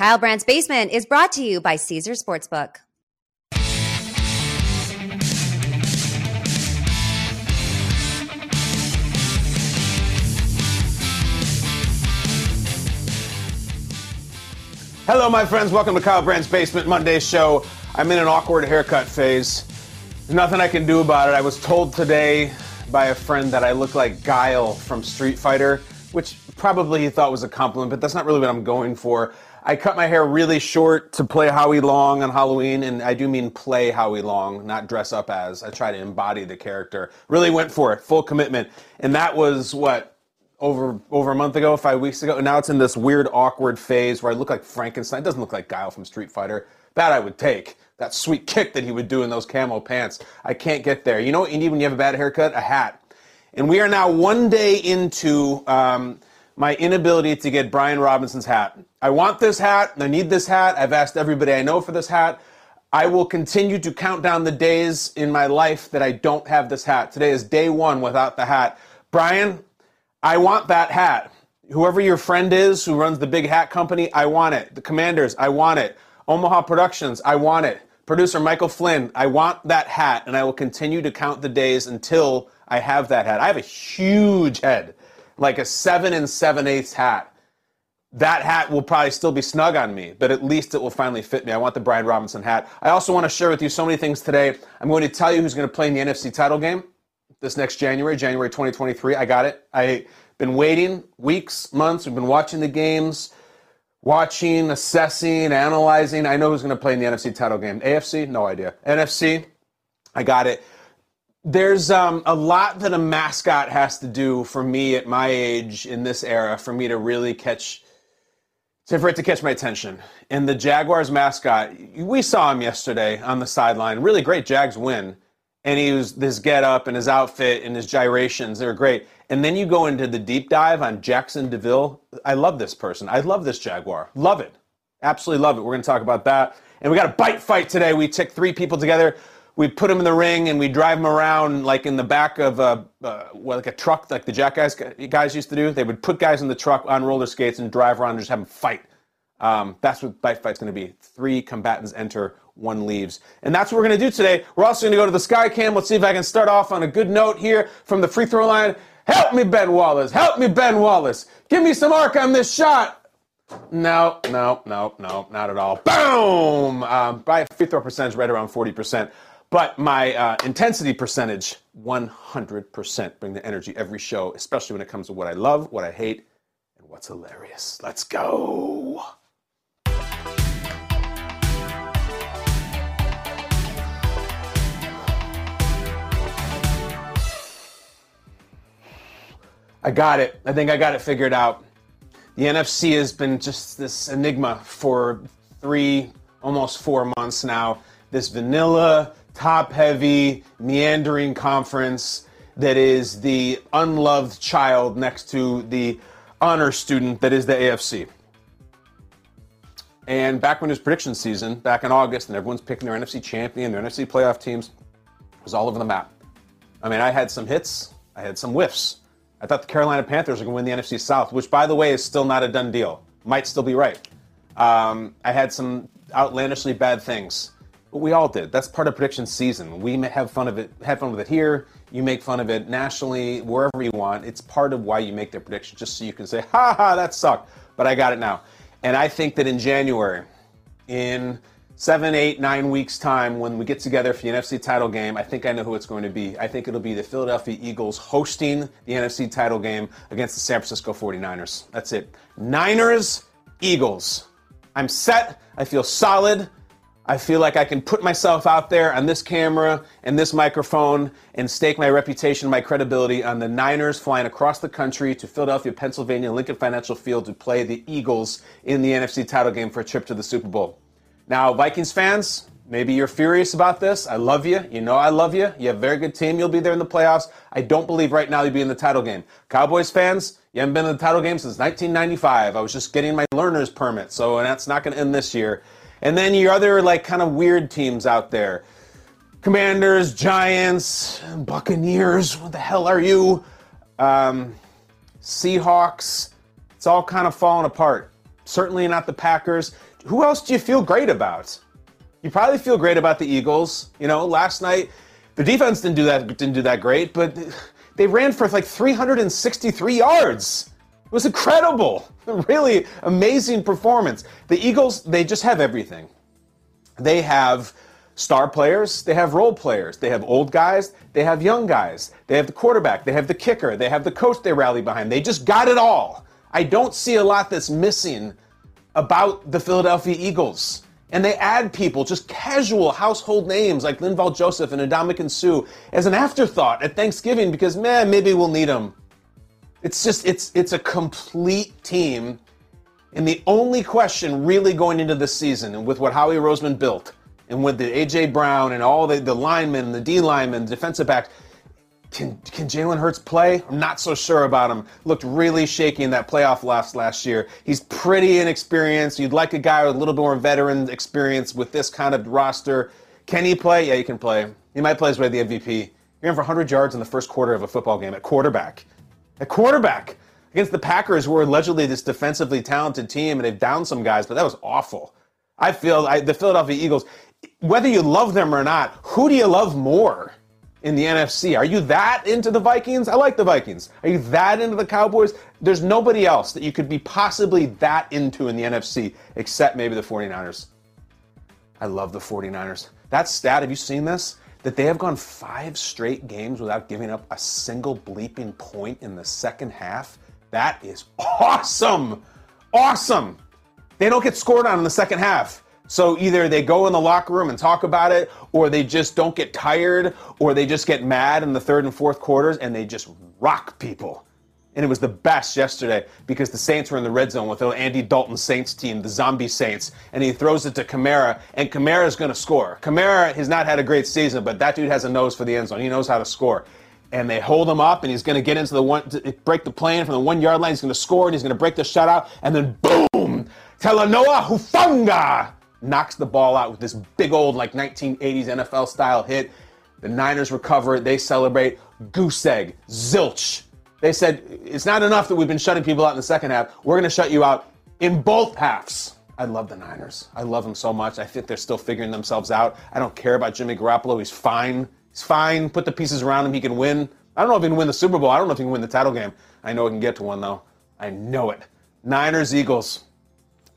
Kyle Brandt's Basement is brought to you by Caesar Sportsbook. Hello, my friends. Welcome to Kyle Brandt's Basement Monday show. I'm in an awkward haircut phase. There's nothing I can do about it. I was told today by a friend that I look like Guile from Street Fighter, which probably he thought was a compliment, but that's not really what I'm going for. I cut my hair really short to play Howie Long on Halloween, and I do mean play Howie Long, not dress up as. I try to embody the character. Really went for it, full commitment. And that was what over over a month ago, five weeks ago, and now it's in this weird, awkward phase where I look like Frankenstein. It doesn't look like Guile from Street Fighter. That I would take. That sweet kick that he would do in those camo pants. I can't get there. You know what you need when you have a bad haircut? A hat. And we are now one day into um, my inability to get Brian Robinson's hat. I want this hat. I need this hat. I've asked everybody I know for this hat. I will continue to count down the days in my life that I don't have this hat. Today is day one without the hat. Brian, I want that hat. Whoever your friend is who runs the big hat company, I want it. The commanders, I want it. Omaha Productions, I want it. Producer Michael Flynn, I want that hat, and I will continue to count the days until I have that hat. I have a huge head, like a seven and seven eighths hat. That hat will probably still be snug on me, but at least it will finally fit me. I want the Brian Robinson hat. I also want to share with you so many things today. I'm going to tell you who's going to play in the NFC title game this next January, January 2023. I got it. I've been waiting weeks, months. We've been watching the games, watching, assessing, analyzing. I know who's going to play in the NFC title game. AFC, no idea. NFC, I got it. There's um, a lot that a mascot has to do for me at my age in this era for me to really catch, for it to catch my attention. And the Jaguars mascot, we saw him yesterday on the sideline. Really great Jags win. And he was this get up and his outfit and his gyrations they were great. And then you go into the deep dive on Jaxson de Ville. I love this person. I love this jaguar. Love it. Absolutely love it. We're going to talk about that. And we got a bite fight today. We took three people together we put them in the ring and we drive them around like in the back of a uh, well, like a truck like the jack guys used to do they would put guys in the truck on roller skates and drive around and just have them fight um, that's what bite fight's going to be three combatants enter one leaves. And that's what we're going to do today. We're also going to go to the sky cam. Let's see if I can start off on a good note here from the free throw line. Help me, Ben Wallace. Help me, Ben Wallace. Give me some arc on this shot. No, no, no, no, not at all. Boom! Um, my free throw percentage right around 40%. But my uh, intensity percentage, 100%. Bring the energy every show, especially when it comes to what I love, what I hate, and what's hilarious. Let's go. I got it. I think I got it figured out. The NFC has been just this enigma for three, almost four months now. This vanilla, top heavy, meandering conference that is the unloved child next to the honor student that is the AFC. And back when it was prediction season, back in August, and everyone's picking their NFC champion, their NFC playoff teams, it was all over the map. I mean, I had some hits, I had some whiffs. I thought the Carolina Panthers were going to win the NFC South, which, by the way, is still not a done deal. Might still be right. Um, I had some outlandishly bad things, we all did. That's part of prediction season. We have fun of it. Have fun with it here. You make fun of it nationally, wherever you want. It's part of why you make the prediction, just so you can say, "Ha ha, that sucked," but I got it now. And I think that in January, in seven, eight, nine weeks' time when we get together for the NFC title game, I think I know who it's going to be. I think it'll be the Philadelphia Eagles hosting the NFC title game against the San Francisco 49ers. That's it. Niners, Eagles. I'm set. I feel solid. I feel like I can put myself out there on this camera and this microphone and stake my reputation, my credibility on the Niners flying across the country to Philadelphia, Pennsylvania, Lincoln Financial Field to play the Eagles in the NFC title game for a trip to the Super Bowl. Now, Vikings fans, maybe you're furious about this. I love you. You know I love you. You have a very good team. You'll be there in the playoffs. I don't believe right now you'll be in the title game. Cowboys fans, you haven't been in the title game since 1995. I was just getting my learner's permit, so that's not going to end this year. And then your other like kind of weird teams out there. Commanders, Giants, Buccaneers, what the hell are you? Um, Seahawks, it's all kind of falling apart. Certainly not the Packers. Who else do you feel great about? You probably feel great about the Eagles. You know, last night the defense didn't do that didn't do that great, but they ran for like 363 yards. It was incredible. Really amazing performance. The Eagles, they just have everything. They have star players, they have role players, they have old guys, they have young guys, they have the quarterback, they have the kicker, they have the coach they rally behind. They just got it all. I don't see a lot that's missing about the Philadelphia Eagles. And they add people, just casual household names like Linval Joseph and Ndamukong Suh as an afterthought at Thanksgiving because, man, maybe we'll need them. It's just, it's, it's a complete team. And the only question really going into this season and with what Howie Roseman built and with the A.J. Brown and all the, the linemen, the D linemen, the defensive backs, can, can Jalen Hurts play? I'm not so sure about him. Looked really shaky in that playoff loss last year. He's pretty inexperienced. You'd like a guy with a little bit more veteran experience with this kind of roster. Can he play? Yeah, he can play. He might play his way to the MVP. You're in for 100 yards in the first quarter of a football game at quarterback. At quarterback against the Packers, who are allegedly this defensively talented team, and they've downed some guys, but that was awful. I feel I, the Philadelphia Eagles, whether you love them or not, who do you love more? in the NFC. Are you that into the Vikings? I like the Vikings. Are you that into the Cowboys? There's nobody else that you could be possibly that into in the NFC except maybe the 49ers. I love the 49ers. That stat, have you seen this? That they have gone five straight games without giving up a single bleeping point in the second half. That is awesome. Awesome. They don't get scored on in the second half. So either they go in the locker room and talk about it, or they just don't get tired, or they just get mad in the third and fourth quarters and they just rock people. And it was the best yesterday because the Saints were in the red zone with the Andy Dalton Saints team, the Zombie Saints, and he throws it to Kamara, and Kamara is going to score. Kamara has not had a great season, but that dude has a nose for the end zone. He knows how to score. And they hold him up, and he's going to get into the one, break the plane from the one yard line. He's going to score, and he's going to break the shutout, and then boom, Talanoa Hufanga knocks the ball out with this big old, like 1980s NFL style hit. The Niners recover. It. They celebrate. Goose egg, zilch. They said, it's not enough that we've been shutting people out in the second half. We're going to shut you out in both halves. I love the Niners. I love them so much. I think they're still figuring themselves out. I don't care about Jimmy Garoppolo. He's fine. He's fine. Put the pieces around him. He can win. I don't know if he can win the Super Bowl. I don't know if he can win the title game. I know he can get to one, though. I know it. Niners, Eagles.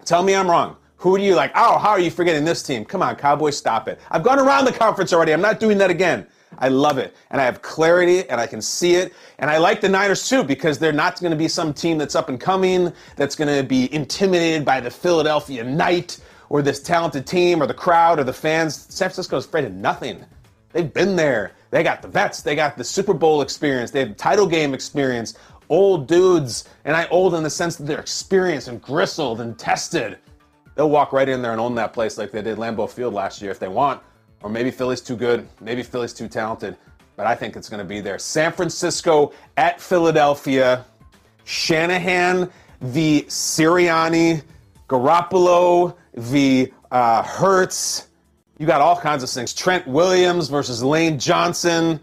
Tell me I'm wrong. Who do you like? Oh, how are you forgetting this team? Come on, Cowboys, stop it. I've gone around the conference already. I'm not doing that again. I love it. And I have clarity and I can see it. And I like the Niners too because they're not going to be some team that's up and coming, that's going to be intimidated by the Philadelphia Knight or this talented team or the crowd or the fans. San Francisco's afraid of nothing. They've been there. They got the vets. They got the Super Bowl experience. They have title game experience. Old dudes. And I old in the sense that they're experienced and gristled and tested. They'll walk right in there and own that place like they did Lambeau Field last year if they want. Or maybe Philly's too good. Maybe Philly's too talented. But I think it's going to be there. San Francisco at Philadelphia. Shanahan v. Sirianni. Garoppolo v. Uh, Hurts. You got all kinds of things. Trent Williams versus Lane Johnson.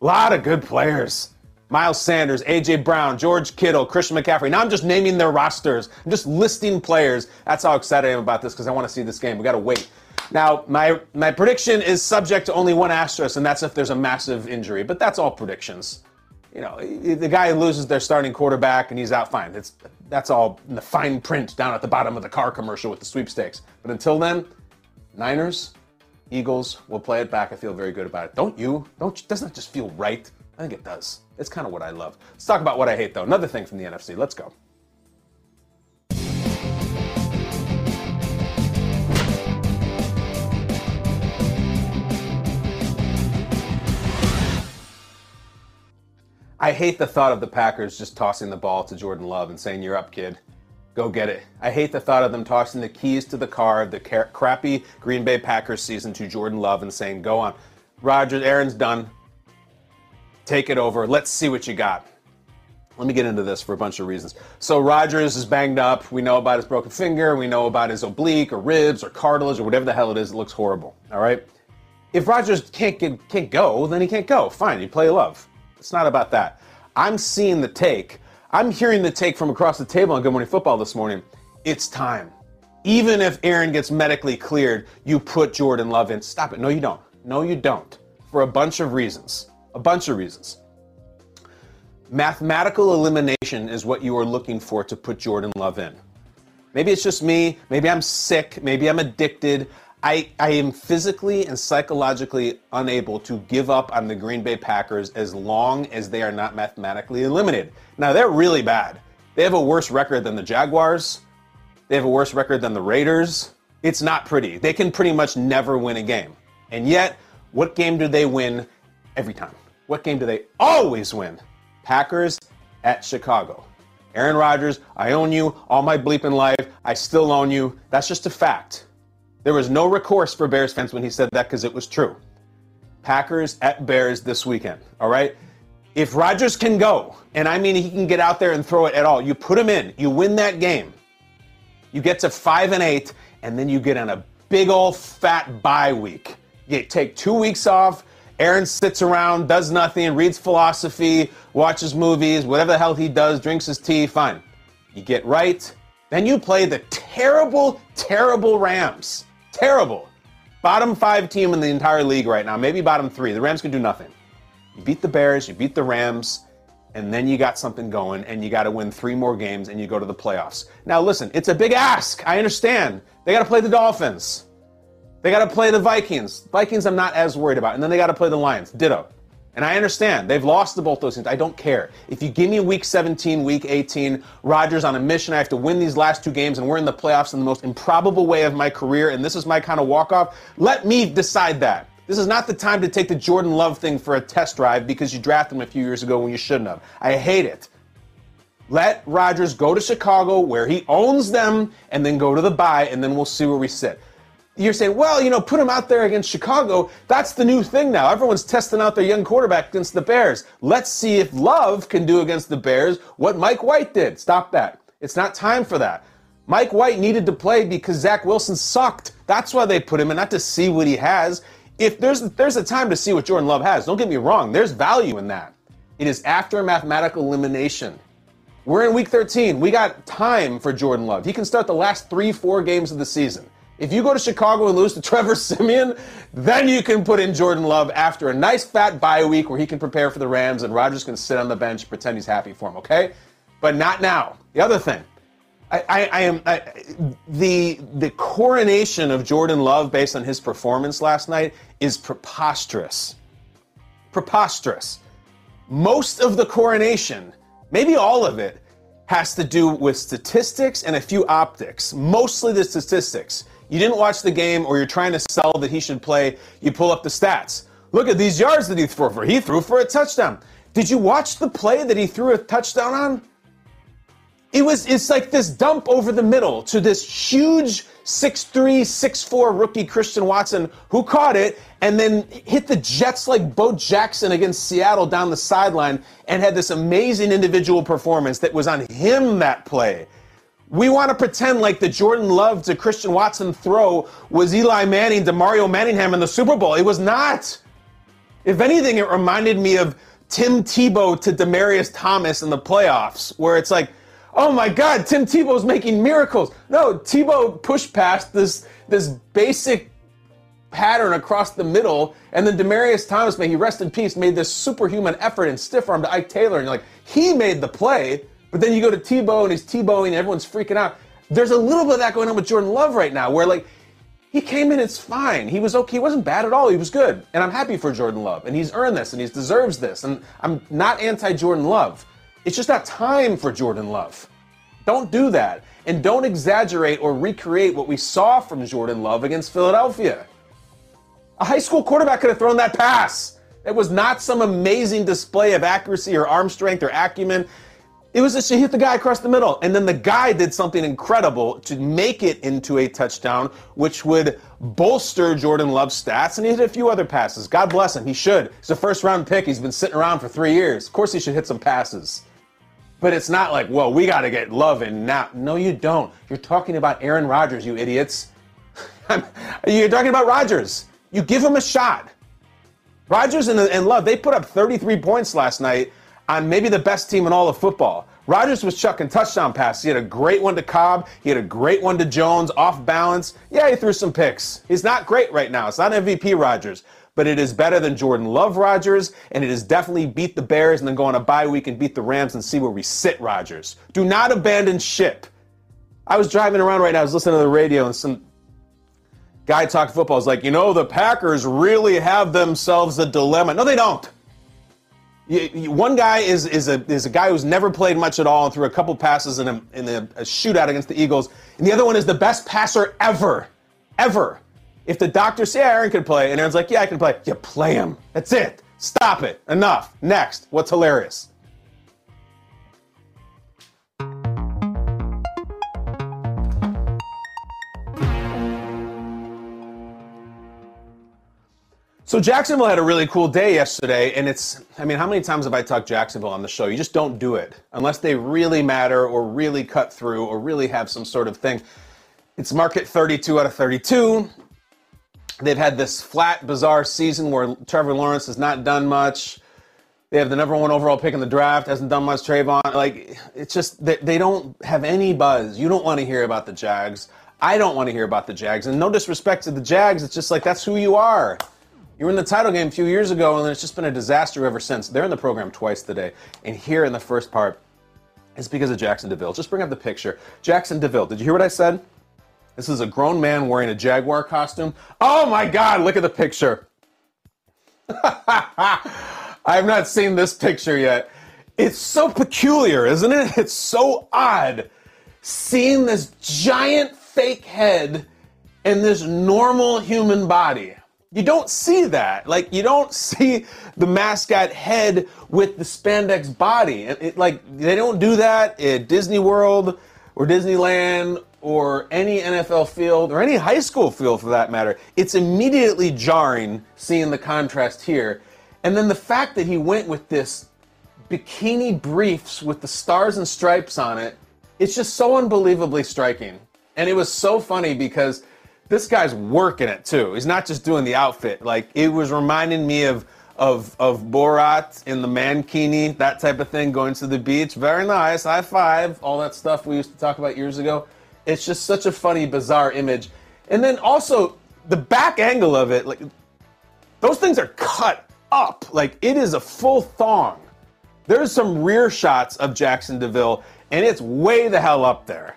A lot of good players. Miles Sanders, A.J. Brown, George Kittle, Christian McCaffrey. Now I'm just naming their rosters. I'm just listing players. That's how excited I am about this because I want to see this game. We got to wait. Now, my, my prediction is subject to only one asterisk, and that's if there's a massive injury. But that's all predictions. You know, the guy loses their starting quarterback and he's out fine. It's, that's all in the fine print down at the bottom of the car commercial with the sweepstakes. But until then, Niners, Eagles, we'll play it back. I feel very good about it. Don't you? Don't doesn't it just feel right? I think it does. It's kind of what I love. Let's talk about what I hate, though. Another thing from the NFC. Let's go. I hate the thought of the Packers just tossing the ball to Jordan Love and saying, You're up, kid. Go get it. I hate the thought of them tossing the keys to the car of the crappy Green Bay Packers season to Jordan Love and saying, Go on. Rodgers, Aaron's done. Take it over. Let's see what you got. Let me get into this for a bunch of reasons. So Rodgers is banged up. We know about his broken finger. We know about his oblique or ribs or cartilage or whatever the hell it is. It looks horrible. All right. If Rodgers can't get can't go, then he can't go. Fine, you play love. It's not about that. I'm seeing the take. I'm hearing the take from across the table on Good Morning Football this morning. it's time. Even if Aaron gets medically cleared, you put Jordan Love in. Stop it. No, you don't. No, you don't. For a bunch of reasons. A bunch of reasons. Mathematical elimination is what you are looking for to put Jordan Love in. Maybe it's just me. Maybe I'm sick. Maybe I'm addicted. I, I am physically and psychologically unable to give up on the Green Bay Packers as long as they are not mathematically eliminated. Now, they're really bad. They have a worse record than the Jaguars. They have a worse record than the Raiders. It's not pretty. They can pretty much never win a game. And yet, what game do they win every time? What game do they always win? Packers at Chicago. Aaron Rodgers, I own you all my bleeping life. I still own you. That's just a fact. There was no recourse for Bears fans when he said that because it was true. Packers at Bears this weekend, all right? If Rodgers can go, and I mean he can get out there and throw it at all, you put him in, you win that game. You get to 5 and 8 and then you get on a big old fat bye week. You take 2 weeks off. Aaron sits around, does nothing, reads philosophy, watches movies, whatever the hell he does, drinks his tea, fine. You get right, then you play the terrible, terrible Rams. Terrible. Bottom five team in the entire league right now, maybe bottom three. The Rams can do nothing. You beat the Bears, you beat the Rams, and then you got something going, and you got to win three more games, and you go to the playoffs. Now, listen, it's a big ask. I understand. They got to play the Dolphins. They got to play the Vikings. Vikings, I'm not as worried about. And then they got to play the Lions. Ditto. And I understand they've lost to both those teams. I don't care. If you give me week 17, week 18, Rodgers on a mission, I have to win these last two games, and we're in the playoffs in the most improbable way of my career, and this is my kind of walk off. Let me decide that. This is not the time to take the Jordan Love thing for a test drive because you drafted him a few years ago when you shouldn't have. I hate it. Let Rodgers go to Chicago where he owns them and then go to the bye, and then we'll see where we sit you're saying, well, you know, put him out there against Chicago. That's the new thing now. Everyone's testing out their young quarterback against the Bears. Let's see if Love can do against the Bears what Mike White did. Stop that. It's not time for that. Mike White needed to play because Zach Wilson sucked. That's why they put him in, not to see what he has. If there's there's a time to see what Jordan Love has, don't get me wrong, there's value in that. It is after mathematical elimination. We're in week 13. We got time for Jordan Love. He can start the last three, four games of the season. If you go to Chicago and lose to Trevor Siemian, then you can put in Jordan Love after a nice fat bye week where he can prepare for the Rams and Rodgers can sit on the bench pretend he's happy for him, okay? But not now. The other thing, I, I, I am I, the the coronation of Jordan Love based on his performance last night is preposterous. Preposterous. Most of the coronation, maybe all of it, has to do with statistics and a few optics. Mostly the statistics you didn't watch the game or you're trying to sell that he should play, you pull up the stats. Look at these yards that he threw for. He threw for a touchdown. Did you watch the play that he threw a touchdown on? It was it's like this dump over the middle to this huge 6'3, 6'4 rookie Christian Watson who caught it and then hit the Jets like Bo Jackson against Seattle down the sideline and had this amazing individual performance that was on him that play. We want to pretend like the Jordan Love to Christian Watson throw was Eli Manning to Mario Manningham in the Super Bowl. It was not. If anything, it reminded me of Tim Tebow to Demaryius Thomas in the playoffs, where it's like, oh my God, Tim Tebow's making miracles. No, Tebow pushed past this this basic pattern across the middle, and then Demaryius Thomas, may he rest in peace, made this superhuman effort and stiff arm to Ike Taylor, and you're like, he made the play. But then you go to Tebow and he's Tebowing and everyone's freaking out. There's a little bit of that going on with Jordan Love right now, where like he came in, it's fine. He was okay. He wasn't bad at all. He was good. And I'm happy for Jordan Love. And he's earned this and he deserves this. And I'm not anti Jordan Love. It's just not time for Jordan Love. Don't do that. And don't exaggerate or recreate what we saw from Jordan Love against Philadelphia. A high school quarterback could have thrown that pass. It was not some amazing display of accuracy or arm strength or acumen. It was just she hit the guy across the middle, and then the guy did something incredible to make it into a touchdown, which would bolster Jordan Love's stats. And he hit a few other passes. God bless him. He should. He's a first round pick. He's been sitting around for three years. Of course, he should hit some passes. But it's not like, well, we got to get Love in now. No, you don't. You're talking about Aaron Rodgers, you idiots. You're talking about Rodgers. You give him a shot. Rodgers and, and Love, they put up 33 points last night on maybe the best team in all of football. Rodgers was chucking touchdown passes. He had a great one to Cobb. He had a great one to Jones, off balance. Yeah, he threw some picks. He's not great right now. It's not MVP Rodgers, but it is better than Jordan Love Rodgers, and it is definitely beat the Bears and then go on a bye week and beat the Rams and see where we sit Rodgers. Do not abandon ship. I was driving around right now. I was listening to the radio, and some guy talked football. I was like, you know, the Packers really have themselves a dilemma. No, they don't. You, you, one guy is, is, a, is a guy who's never played much at all and threw a couple passes in, a, in a, a shootout against the Eagles. And the other one is the best passer ever. Ever. If the doctor say Aaron can play, and Aaron's like, yeah, I can play, you play him. That's it. Stop it. Enough. Next. What's hilarious? So Jacksonville had a really cool day yesterday, and it's, I mean, how many times have I talked Jacksonville on the show? You just don't do it unless they really matter or really cut through or really have some sort of thing. It's market 32 out of 32. They've had this flat, bizarre season where Trevor Lawrence has not done much. They have the number one overall pick in the draft, hasn't done much. Travon, like, it's just, they, they don't have any buzz. You don't want to hear about the Jags. I don't want to hear about the Jags. And no disrespect to the Jags, it's just like, that's who you are. You were in the title game a few years ago, and it's just been a disaster ever since. They're in the program twice today, and here in the first part, it's because of Jaxson de Ville. Just bring up the picture. Jaxson de Ville, did you hear what I said? This is a grown man wearing a Jaguar costume. Oh my God, look at the picture. I have not seen this picture yet. It's so peculiar, isn't it? It's so odd seeing this giant fake head and this normal human body. You don't see that. Like you don't see the mascot head with the spandex body. It, it, like they don't do that at Disney World or Disneyland or any NFL field or any high school field for that matter. It's immediately jarring seeing the contrast here. And then the fact that he went with this bikini briefs with the stars and stripes on it, it's just so unbelievably striking. And it was so funny because this guy's working it too. He's not just doing the outfit. Like it was reminding me of of of Borat in the mankini, that type of thing, going to the beach. Very nice, high five, all that stuff we used to talk about years ago. It's just such a funny, bizarre image. And then also the back angle of it, like those things are cut up. Like it is a full thong. There's some rear shots of Jaxson de Ville, and it's way the hell up there.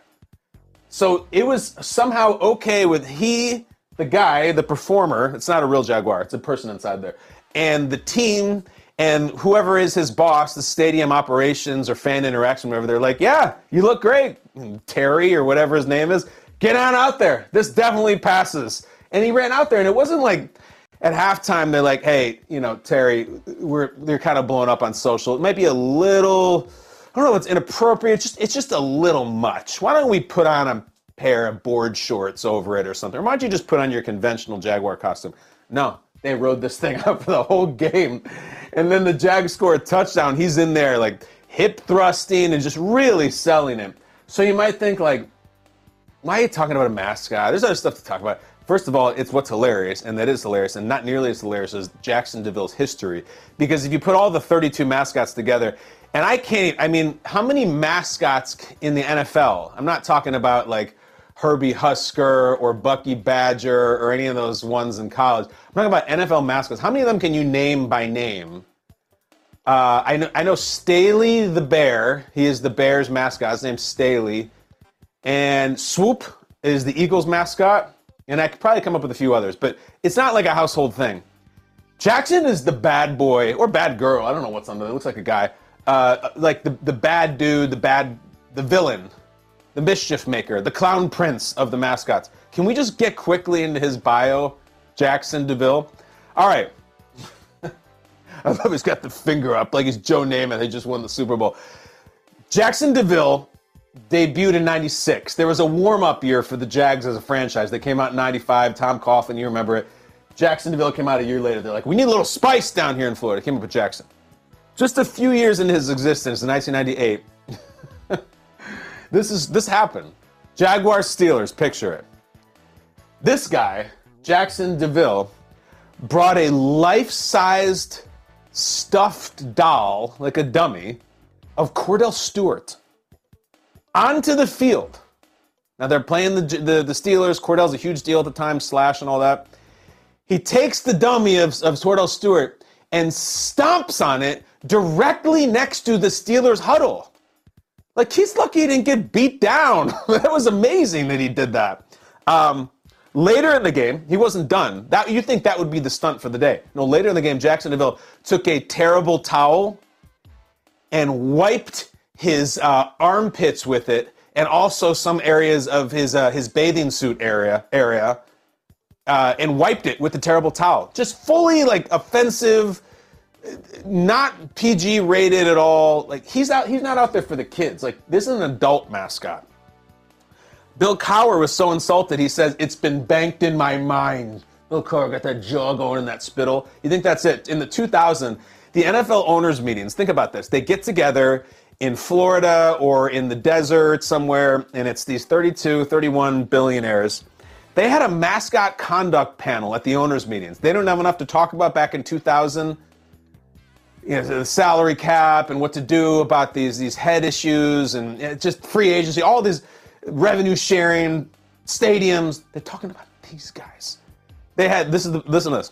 So it was somehow okay with he, the guy, the performer, it's not a real Jaguar, it's a person inside there, and the team and whoever is his boss, the stadium operations or fan interaction, whatever, they're like, yeah, you look great. Terry or whatever his name is, get on out there. This definitely passes. And he ran out there, and it wasn't like at halftime they're like, hey, you know, Terry, we're they're kind of blown up on social. It might be a little I don't know, it's inappropriate. It's just, it's just a little much. Why don't we put on a pair of board shorts over it or something? Or why don't you just put on your conventional Jaguar costume? No, they rode this thing up for the whole game. And then the Jag score a touchdown. He's in there like hip thrusting and just really selling him. So you might think like, why are you talking about a mascot? There's other stuff to talk about. First of all, it's what's hilarious, and that is hilarious, and not nearly as hilarious as Jaxson de Ville's history. Because if you put all the 32 mascots together, and I can't, I mean, how many mascots in the NFL? I'm not talking about like Herbie Husker or Bucky Badger or any of those ones in college. I'm talking about NFL mascots. How many of them can you name by name? Uh, I, know, I know Staley the Bear. He is the Bears mascot. His name's Staley. And Swoop is the Eagles mascot. And I could probably come up with a few others, but it's not like a household thing. Jaxson is the bad boy or bad girl. I don't know what's on there. It looks like a guy uh, like the, the bad dude, the bad, the villain, the mischief maker, the clown prince of the mascots. Can we just get quickly into his bio, Jaxson de Ville? All right. I love he's got the finger up like he's Joe Namath. He just won the Super Bowl. Jaxson de Ville debuted in 96. There was a warm up year for the Jags as a franchise. They came out in 95. Tom Coughlin, you remember it. Jaxson de Ville came out a year later. They're like, we need a little spice down here in Florida. Came up with Jaxson. Just a few years into his existence in 1998, this is this happened. Jaguars Steelers, picture it. This guy, Jaxson de Ville, brought a life-sized stuffed doll, like a dummy, of Kordell Stewart onto the field. Now they're playing the, the, the Steelers. Kordell's a huge deal at the time, slash and all that. He takes the dummy of, of Kordell Stewart and stomps on it directly next to the Steelers huddle. Like he's lucky he didn't get beat down. that was amazing that he did that. Um, later in the game, he wasn't done. That you think that would be the stunt for the day? No. Later in the game, Jaxson de Ville took a terrible towel and wiped his uh, armpits with it, and also some areas of his uh, his bathing suit area area, uh, and wiped it with the terrible towel. Just fully like offensive not PG rated at all. Like he's out he's not out there for the kids. Like this is an adult mascot. Bill Cowher was so insulted he says it's been banked in my mind. Bill Cowher got that jaw going in that spittle. You think that's it? In the 2000, the NFL owners meetings, think about this. They get together in Florida or in the desert somewhere and it's these 32, 31 billionaires. They had a mascot conduct panel at the owners meetings. They don't have enough to talk about back in 2000 you know, the salary cap and what to do about these these head issues and eh, just free agency, all these revenue sharing stadiums. They're talking about these guys. They had this is the, listen to this.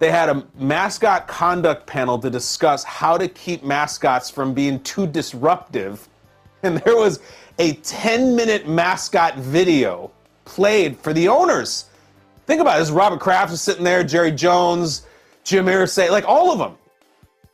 They had a mascot conduct panel to discuss how to keep mascots from being too disruptive, and there was a 10 minute mascot video played for the owners. Think about it. This Robert Kraft was sitting there, Jerry Jones, Jim Irsay, like all of them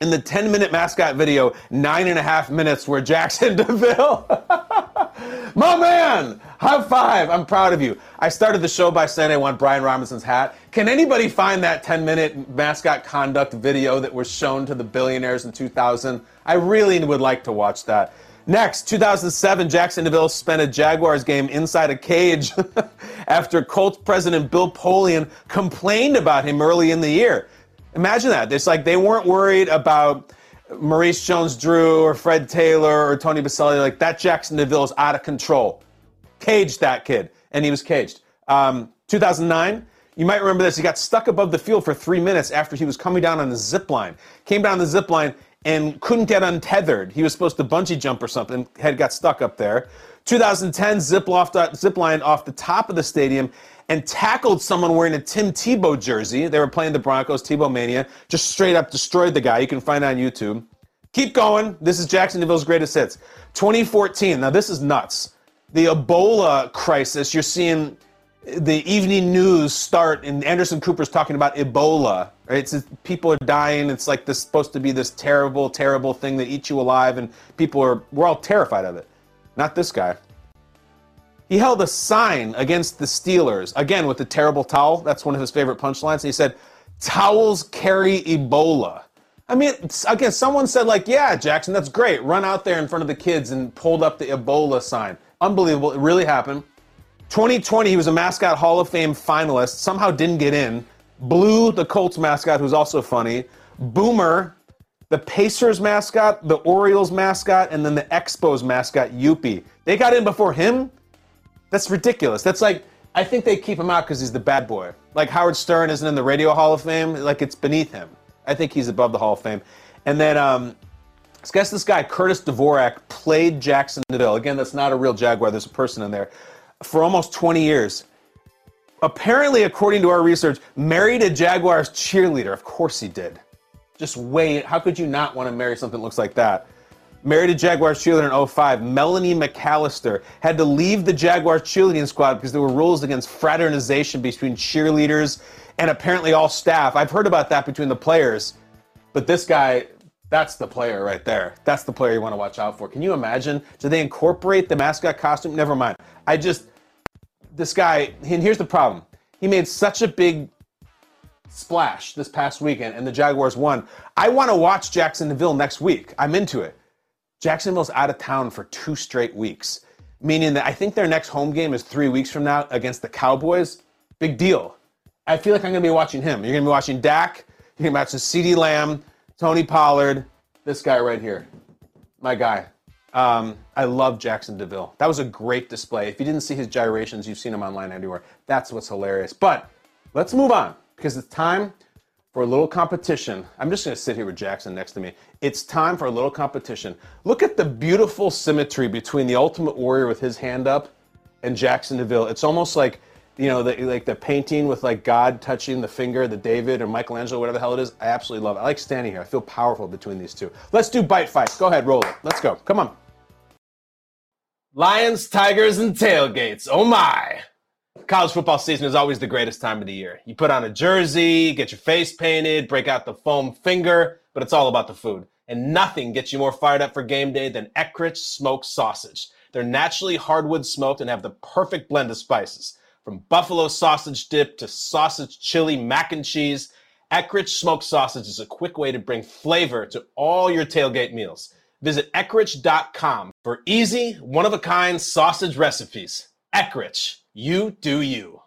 in the 10 minute mascot video, nine and a half minutes where Jaxson de Ville. My man, high five. I'm proud of you. I started the show by saying I want Brian Robinson's hat. Can anybody find that 10 minute mascot conduct video that was shown to the billionaires in 2000? I really would like to watch that. Next, 2007, Jaxson de Ville spent a Jaguars game inside a cage after Colts president Bill Polian complained about him early in the year. Imagine that. It's like they weren't worried about Maurice Jones-Drew or Fred Taylor or Tony Boselli. Like that Jaxson de Ville is out of control. Caged that kid, and he was caged. Um, 2009. You might remember this. He got stuck above the field for three minutes after he was coming down on the zip line. Came down the zip line and couldn't get untethered. He was supposed to bungee jump or something. Head got stuck up there. 2010 zip, off, zip line off the top of the stadium and tackled someone wearing a Tim Tebow jersey. They were playing the Broncos, Tebow Mania. Just straight up destroyed the guy. You can find on YouTube. Keep going. This is Jaxson de Ville's greatest hits. 2014. Now, this is nuts. The Ebola crisis, you're seeing the evening news start, and Anderson Cooper's talking about Ebola. Right? It's people are dying. It's like this supposed to be this terrible, terrible thing that eats you alive, and people are we're all terrified of it. Not this guy. He held a sign against the Steelers, again with the terrible towel. That's one of his favorite punchlines. He said, Towels carry Ebola. I mean, again, someone said, like, yeah, Jaxson, that's great. Run out there in front of the kids and pulled up the Ebola sign. Unbelievable. It really happened. 2020, he was a mascot Hall of Fame finalist, somehow didn't get in. Blue, the Colts mascot, who's also funny. Boomer, the Pacers mascot, the Orioles mascot, and then the Expos mascot, Youppi. They got in before him. That's ridiculous. That's like I think they keep him out because he's the bad boy. Like Howard Stern isn't in the Radio Hall of Fame. Like it's beneath him. I think he's above the Hall of Fame. And then um, I guess this guy Curtis Dvorak played Jaxson de Ville. Again, that's not a real Jaguar. There's a person in there for almost 20 years. Apparently, according to our research, married a Jaguars cheerleader. Of course he did. Just wait. How could you not want to marry something that looks like that? married a Jaguars cheerleader in 05, Melanie McAllister, had to leave the Jaguars cheerleading squad because there were rules against fraternization between cheerleaders and apparently all staff. I've heard about that between the players, but this guy, that's the player right there. That's the player you want to watch out for. Can you imagine? Do they incorporate the mascot costume? Never mind. I just, this guy, and here's the problem. He made such a big splash this past weekend and the Jaguars won. I want to watch Jacksonville next week. I'm into it. Jacksonville's out of town for two straight weeks, meaning that I think their next home game is three weeks from now against the Cowboys. Big deal. I feel like I'm going to be watching him. You're going to be watching Dak. You're going to be watching CeeDee Lamb, Tony Pollard, this guy right here, my guy. Um, I love Jaxson de Ville. That was a great display. If you didn't see his gyrations, you've seen him online everywhere. That's what's hilarious. But let's move on because it's time for a little competition. I'm just going to sit here with Jaxson next to me. It's time for a little competition. Look at the beautiful symmetry between the Ultimate Warrior with his hand up and Jaxson de Ville. It's almost like you know, the, like the painting with like God touching the finger, the David or Michelangelo, whatever the hell it is. I absolutely love it. I like standing here. I feel powerful between these two. Let's do bite fights. Go ahead, roll it. Let's go. Come on. Lions, Tigers, and tailgates. Oh my. College football season is always the greatest time of the year. You put on a jersey, get your face painted, break out the foam finger, but it's all about the food. And nothing gets you more fired up for game day than Eckrich smoked sausage. They're naturally hardwood smoked and have the perfect blend of spices. From buffalo sausage dip to sausage chili mac and cheese, Eckrich smoked sausage is a quick way to bring flavor to all your tailgate meals. Visit Eckrich.com for easy, one of a kind sausage recipes. Eckrich, you do you.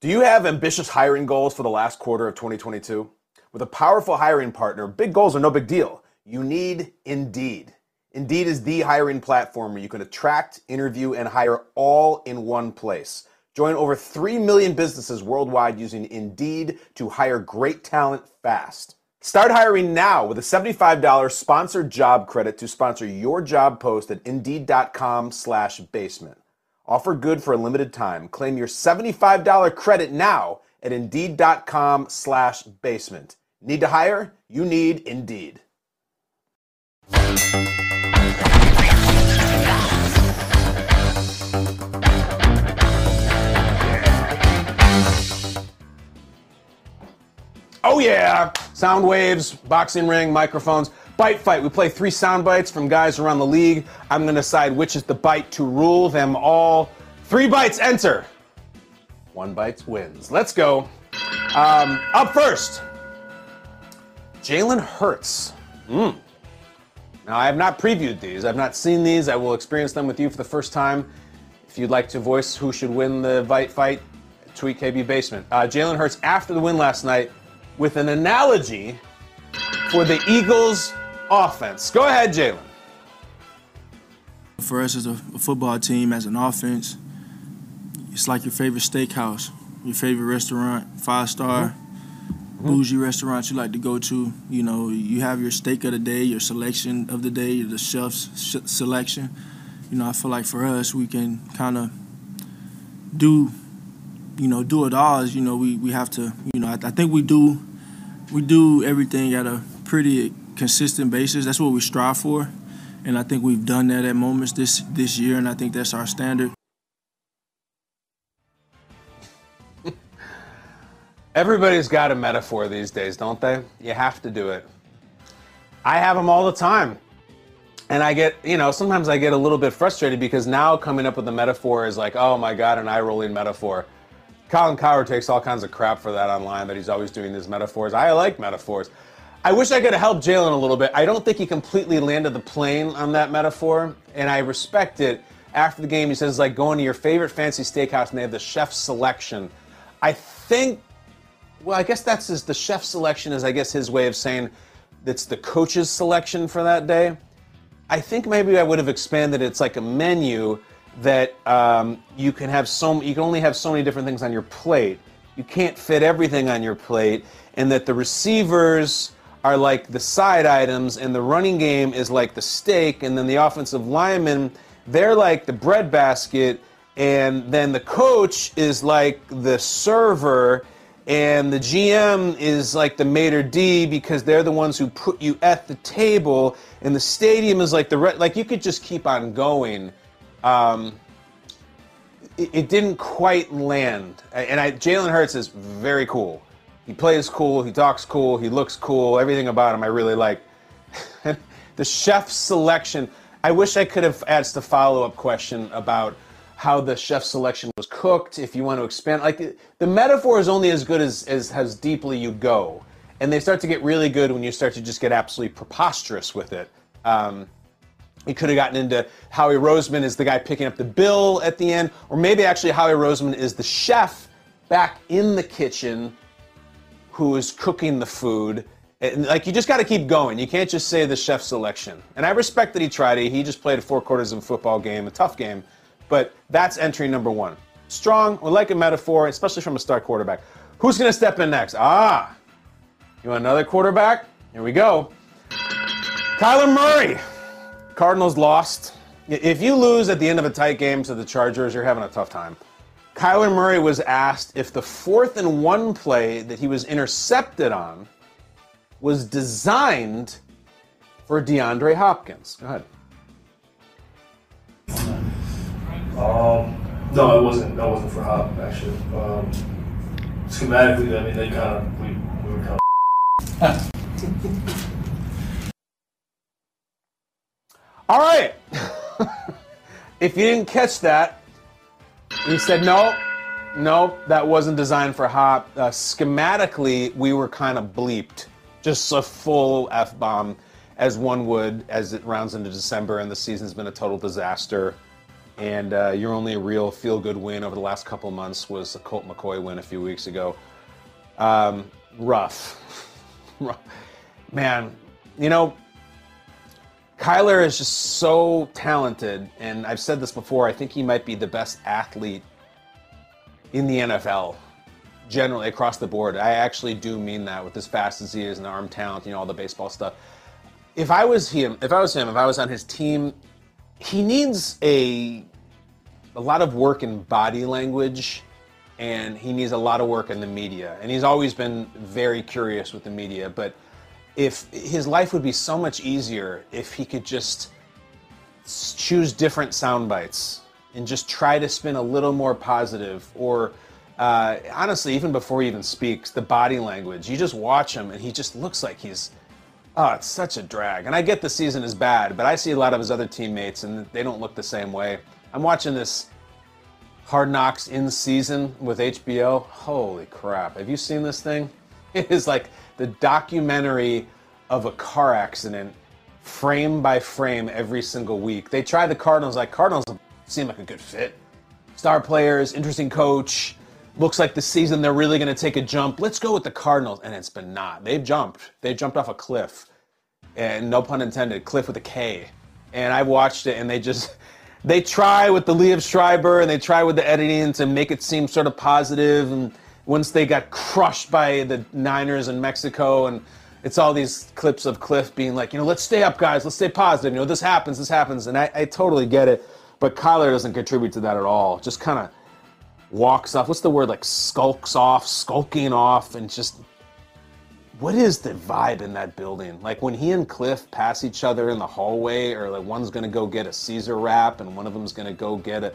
Do you have ambitious hiring goals for the last quarter of 2022? With a powerful hiring partner, big goals are no big deal. You need Indeed. Indeed is the hiring platform where you can attract, interview, and hire all in one place. Join over 3 million businesses worldwide using Indeed to hire great talent fast. Start hiring now with a $75 sponsored job credit to sponsor your job post at Indeed.com slash basement. Offer good for a limited time. Claim your $75 credit now at Indeed.com slash basement. Need to hire? You need Indeed. Oh yeah! Sound waves, boxing ring, microphones. Bite fight. We play three sound bites from guys around the league. I'm going to decide which is the bite to rule them all. Three bites enter. One bites wins. Let's go. Um, up first, Jalen Hurts. Mm. Now, I have not previewed these. I've not seen these. I will experience them with you for the first time. If you'd like to voice who should win the bite fight, tweet KB Basement. Uh, Jalen Hurts, after the win last night, with an analogy for the Eagles offense. Go ahead, Jalen. For us as a, football team, as an offense, it's like your favorite steakhouse, your favorite restaurant, five star, mm-hmm. bougie restaurant you like to go to. You know, you have your steak of the day, your selection of the day, the chef's sh- selection. You know, I feel like for us, we can kind of do, you know, do it all. As, you know, we, we have to, you know, I, I think we do, we do everything at a pretty consistent basis. That's what we strive for, and I think we've done that at moments this this year, and I think that's our standard. Everybody's got a metaphor these days, don't they? You have to do it. I have them all the time. And I get, you know, sometimes I get a little bit frustrated because now coming up with a metaphor is like, oh my God, an eye rolling metaphor. Colin Cowherd takes all kinds of crap for that online that he's always doing these metaphors. I like metaphors. I wish I could have helped Jalen a little bit. I don't think he completely landed the plane on that metaphor, and I respect it. After the game, he says, like going to your favorite fancy steakhouse and they have the chef's selection. I think, well, I guess that's his, the chef selection is, I guess, his way of saying it's the coach's selection for that day. I think maybe I would have expanded it's like a menu that um, you can have so you can only have so many different things on your plate. You can't fit everything on your plate, and that the receivers are like the side items, and the running game is like the steak, and then the offensive linemen, they're like the breadbasket, and then the coach is like the server, and the GM is like the maitre d because they're the ones who put you at the table, and the stadium is like the re- like you could just keep on going. Um, it, it didn't quite land, and I, Jalen Hurts is very cool he plays cool, he talks cool, he looks cool, everything about him I really like. the chef selection, I wish I could have asked a follow up question about how the chef selection was cooked, if you want to expand. Like, the metaphor is only as good as, as, as deeply you go. And they start to get really good when you start to just get absolutely preposterous with it. Um, he could have gotten into Howie Roseman is the guy picking up the bill at the end, or maybe actually Howie Roseman is the chef back in the kitchen who is cooking the food. And, like you just got to keep going. You can't just say the chef selection. And I respect that he tried it. He just played four quarters of a football game, a tough game. But that's entry number one. Strong, we like a metaphor, especially from a star quarterback. Who's going to step in next? Ah, You want another quarterback? Here we go. Kyler Murray. Cardinals lost. If you lose at the end of a tight game to the Chargers, you're having a tough time. Kyler Murray was asked if the fourth and one play that he was intercepted on was designed for DeAndre Hopkins. Go ahead. Um, no, it wasn't. That wasn't for Hop actually. Um, schematically, I mean, they kind of we, we were kind of. All right. if you didn't catch that, he said no, no, that wasn't designed for Hop. Uh, schematically, we were kind of bleeped, just a full f bomb, as one would as it rounds into December and the season's been a total disaster. And uh, your only real feel good win over the last couple months was the Colt McCoy win a few weeks ago. Um, rough. Man, you know, Kyler is just so talented, and I've said this before. I think he might be the best athlete in the NFL, generally across the board. I actually do mean that with as fast as he is and arm talent, you know, all the baseball stuff. If I was him, if I was him, if I was on his team, he needs a a lot of work in body language and he needs a lot of work in the media. And he's always been very curious with the media, but if his life would be so much easier if he could just choose different sound bites and just try to spin a little more positive or uh, honestly even before he even speaks the body language. You just watch him and he just looks like he's oh it's such a drag. And i get the season is bad but i see a lot of his other teammates and they don't look the same way. I'm watching this hard knocks in season with hbo holy crap. Have you seen this thing? It is like the documentary of a car accident frame by frame every single week. They try the Cardinals, like Cardinals seem like a good fit. Star players, interesting coach. Looks like the season they're really going to take a jump. Let's go with the Cardinals. And it's been not. They've jumped. They jumped off a cliff. And no pun intended, cliff with a K. And I've watched it and they just they try with the Liev Schreiber and they try with the editing to make it seem sort of positive and once they got crushed by the Niners in Mexico and it's all these clips of Cliff being like, you know, let's stay up, guys, let's stay positive. You know, this happens, this happens, and I, I totally get it. But Kyler doesn't contribute to that at all. Just kind of walks off. What's the word? Like skulks off, skulking off, and just what is the vibe in that building? Like when he and Cliff pass each other in the hallway, or like one's gonna go get a Caesar wrap and one of them's gonna go get a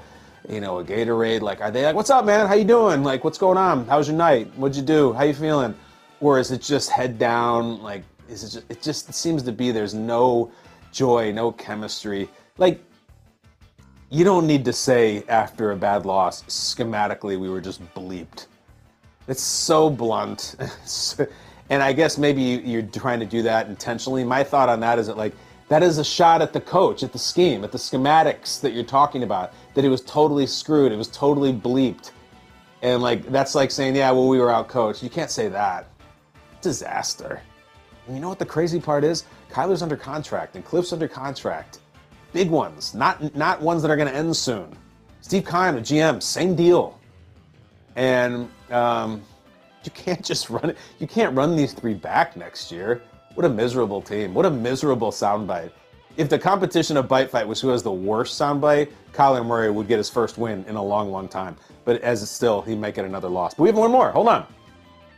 you know, a Gatorade. Like, are they like, "What's up, man? How you doing? Like, what's going on? How's your night? What'd you do? How you feeling?" Or is it just head down? Like, is it just? It just seems to be there's no joy, no chemistry. Like, you don't need to say after a bad loss, schematically, we were just bleeped. It's so blunt. and I guess maybe you're trying to do that intentionally. My thought on that is that, like, that is a shot at the coach, at the scheme, at the schematics that you're talking about. That it was totally screwed. It was totally bleeped. And like that's like saying, yeah, well, we were out coached. You can't say that. Disaster. And you know what the crazy part is? Kyler's under contract and Cliff's under contract. Big ones, not not ones that are going to end soon. Steve Keim, the GM, same deal. And um, you can't just run it. You can't run these three back next year. What a miserable team. What a miserable soundbite. If the competition of Bite Fight was who has the worst soundbite, Kyler Murray would get his first win in a long, long time. But as it's still, he might get another loss. But we have one more. Hold on.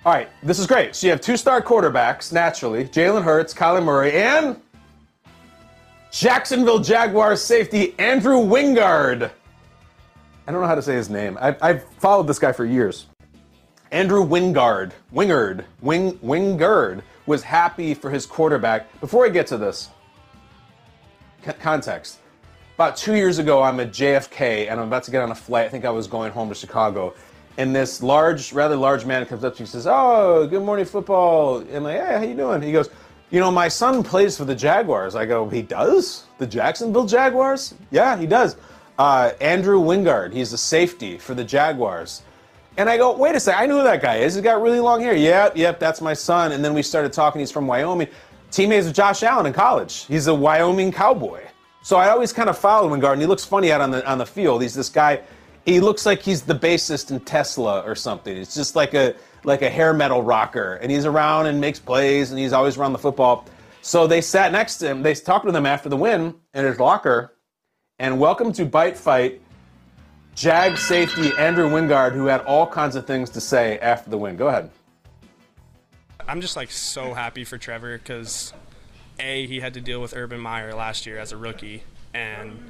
All right, this is great. So you have two star quarterbacks, naturally Jalen Hurts, Kyler Murray, and Jacksonville Jaguars safety Andrew Wingard. I don't know how to say his name. I've, I've followed this guy for years. Andrew Wingard, Wingard, Wing, Wingard was happy for his quarterback. Before I get to this, context. About two years ago, I'm at JFK and I'm about to get on a flight. I think I was going home to Chicago. And this large, rather large man comes up to me and says, Oh, good morning, football. And I'm like, Hey, how you doing? He goes, You know, my son plays for the Jaguars. I go, He does? The Jacksonville Jaguars? Yeah, he does. Uh, Andrew Wingard, he's a safety for the Jaguars. And I go, wait a second, I know who that guy is. He's got really long hair. Yep, yep, that's my son. And then we started talking. He's from Wyoming. Teammates with Josh Allen in college. He's a Wyoming cowboy. So I always kind of followed Wingard, and he looks funny out on the on the field. He's this guy, He looks like he's the bassist in Tesla or something. It's just like a like a hair metal rocker, and he's around and makes plays, and he's always around the football. So they sat next to him. They talked with him after the win in his locker, and welcome to Bite Fight, Jag safety Andrew Wingard, who had all kinds of things to say after the win. Go ahead. I'm just like so happy for Trevor because a he had to deal with Urban Meyer last year as a rookie, and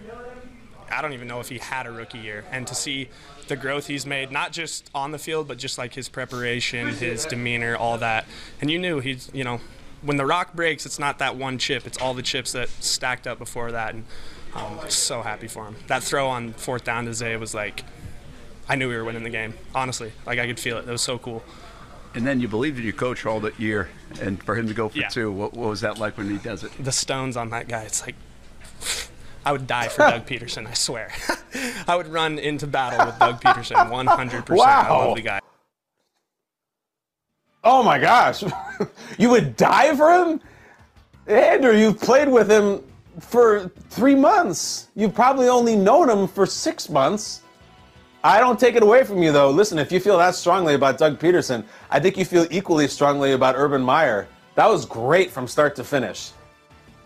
I don't even know if he had a rookie year. And to see the growth he's made, not just on the field, but just like his preparation, his demeanor, all that. And you knew he's you know when the rock breaks, it's not that one chip; it's all the chips that stacked up before that. And um, so happy for him. That throw on fourth down to Zay was like. I knew we were winning the game. Honestly, like I could feel it. That was so cool. And then you believed in your coach all that year, and for him to go for Yeah. two, what, what was that like when he does it? the stones on that guy. It's like I would die for Doug Pederson. I swear. I would run into battle with Doug Pederson. 100%. I Wow. love the guy. Oh my gosh. you would die for him? Andrew, you've played with him for three months. You've probably only known him for six months. I don't take it away from you, though. Listen, if you feel that strongly about Doug Pederson, I think you feel equally strongly about Urban Meyer. That was great from start to finish.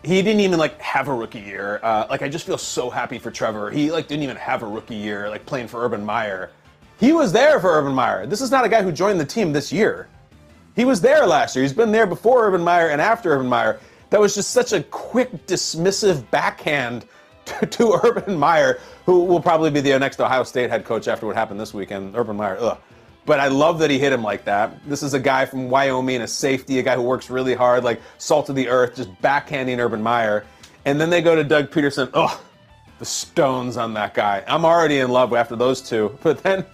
He didn't even like have a rookie year. Uh, like I just feel so happy for Trevor. He like didn't even have a rookie year, like playing for Urban Meyer. He was there for Urban Meyer. This is not a guy who joined the team this year. He was there last year. He's been there before Urban Meyer and after Urban Meyer. That was just such a quick, dismissive backhand to, to Urban Meyer, who will probably be the next Ohio State head coach after what happened this weekend. Urban Meyer, ugh. But I love that he hit him like that. This is a guy from Wyoming, a safety, a guy who works really hard, like salt of the earth, just backhanding Urban Meyer. And then they go to Doug Pederson. Ugh, the stones on that guy. I'm already in love after those two. But then,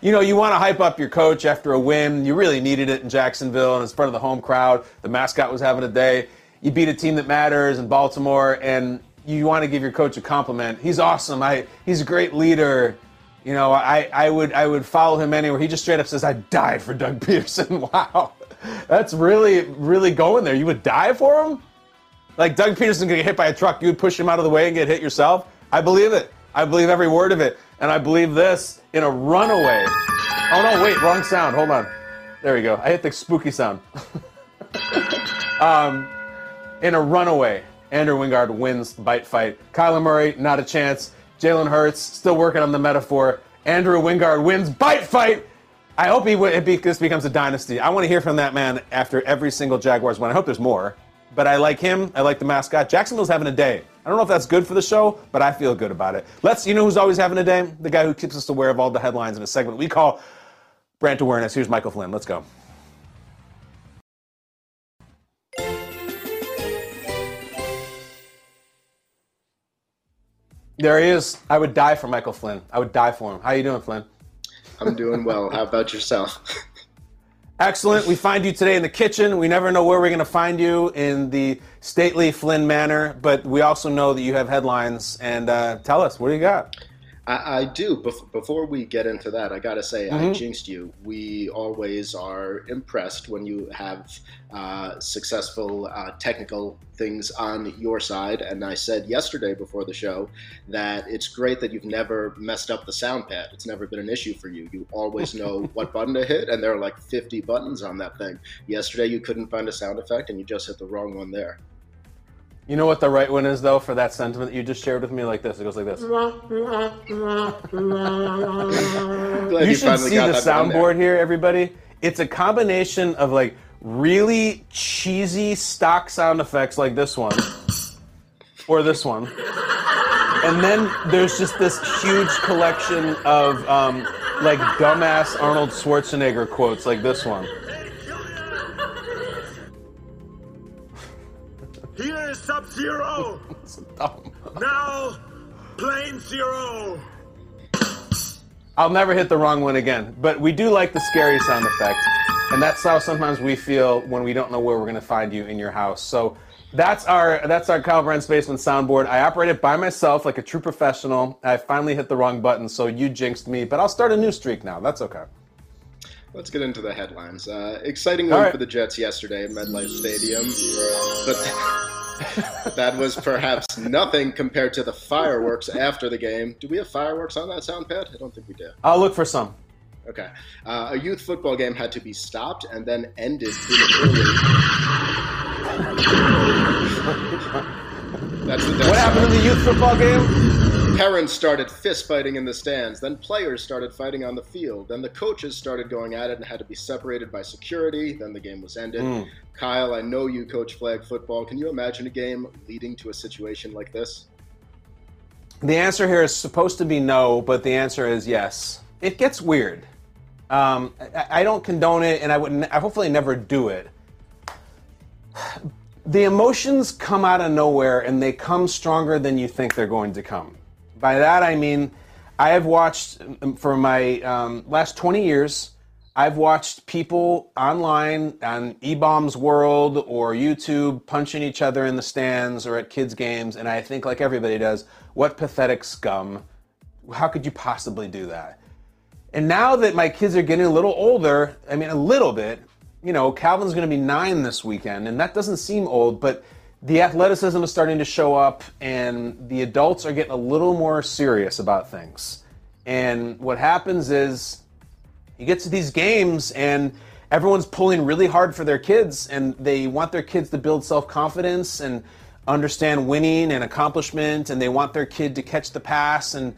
you know, you want to hype up your coach after a win. You really needed it in Jacksonville and in front of the home crowd. The mascot was having a day. You beat a team that matters in Baltimore, and you want to give your coach a compliment. He's awesome. I he's a great leader. You know, I, I would I would follow him anywhere. He just straight up says, "I died for Doug Pederson." Wow, that's really really going there. You would die for him? Like Doug Pederson could get hit by a truck, you would push him out of the way and get hit yourself? I believe it. I believe every word of it. And I believe this in a runaway. Oh no, wait, wrong sound. Hold on. There we go. I hit the spooky sound. um, in a runaway, Andrew Wingard wins bite fight. Kyler Murray, not a chance. Jalen Hurts, still working on the metaphor. Andrew Wingard wins bite fight. I hope he it be, this becomes a dynasty. I want to hear from that man after every single Jaguars win. I hope there's more. But I like him. I like the mascot. Jacksonville's having a day. I don't know if that's good for the show, but I feel good about it. Let's, you know who's always having a day? The guy who keeps us aware of all the headlines in a segment we call Brand Awareness. Here's Michael Flynn. Let's go. There he is. I would die for Michael Flynn. I would die for him. How are you doing, Flynn? I'm doing well. How about yourself? Excellent. We find you today in the kitchen. We never know where we're going to find you in the stately Flynn manner, but we also know that you have headlines. And uh, tell us, what do you got? I, I do. Bef- before we get into that, I gotta say, I jinxed you. We always are impressed when you have uh, successful uh, technical things on your side. And I said yesterday before the show that it's great that you've never messed up the sound pad. It's never been an issue for you. You always know what button to hit, and there are like 50 buttons on that thing. Yesterday, you couldn't find a sound effect, and you just hit the wrong one there. You know what the right one is, though, for that sentiment that you just shared with me? Like this. It goes like this. Glad You should see the that down there. soundboard here, everybody. It's a combination of like really cheesy stock sound effects like this one or this one. And then there's just this huge collection of um, like dumbass Arnold Schwarzenegger quotes like this one. Is Sub Zero. Um, now, Plane Zero. I'll never hit the wrong one again. But we do like the scary sound effect. And that's how sometimes we feel when we don't know where we're going to find you in your house. So that's our that's our Kyle Brandt's Basement soundboard. I operate it by myself like a true professional. I finally hit the wrong button, so you jinxed me. But I'll start a new streak now. That's okay. Let's get into the headlines. Uh, exciting All win right. for the Jets yesterday at MetLife Stadium, but that was perhaps nothing compared to the fireworks after the game. Do we have fireworks on that sound pad? I don't think we do. I'll look for some. Okay. Uh, a youth football game had to be stopped and then ended prematurely. That's the What happened in the youth football game? Parents started fist fighting in the stands. Then players started fighting on the field. Then the coaches started going at it and had to be separated by security. Then the game was ended. Mm. Kyle, I know you coach flag football. Can you imagine a game leading to a situation like this? The answer here is supposed to be no, but the answer is yes. It gets weird. Um, I, I don't condone it, and I would I hopefully never do it. The emotions come out of nowhere, and they come stronger than you think they're going to come. By that I mean, I have watched um, for my um, last 20 years. I've watched people online on eBaum's World or YouTube punching each other in the stands or at kids' games, and I think, like everybody does, what pathetic scum. How could you possibly do that? And now that my kids are getting a little older, I mean, a little bit, you know, Calvin's going to be nine this weekend, and that doesn't seem old, but the athleticism is starting to show up, and the adults are getting a little more serious about things. And what happens is you get to these games, and everyone's pulling really hard for their kids, and they want their kids to build self confidence and understand winning and accomplishment, and they want their kid to catch the pass and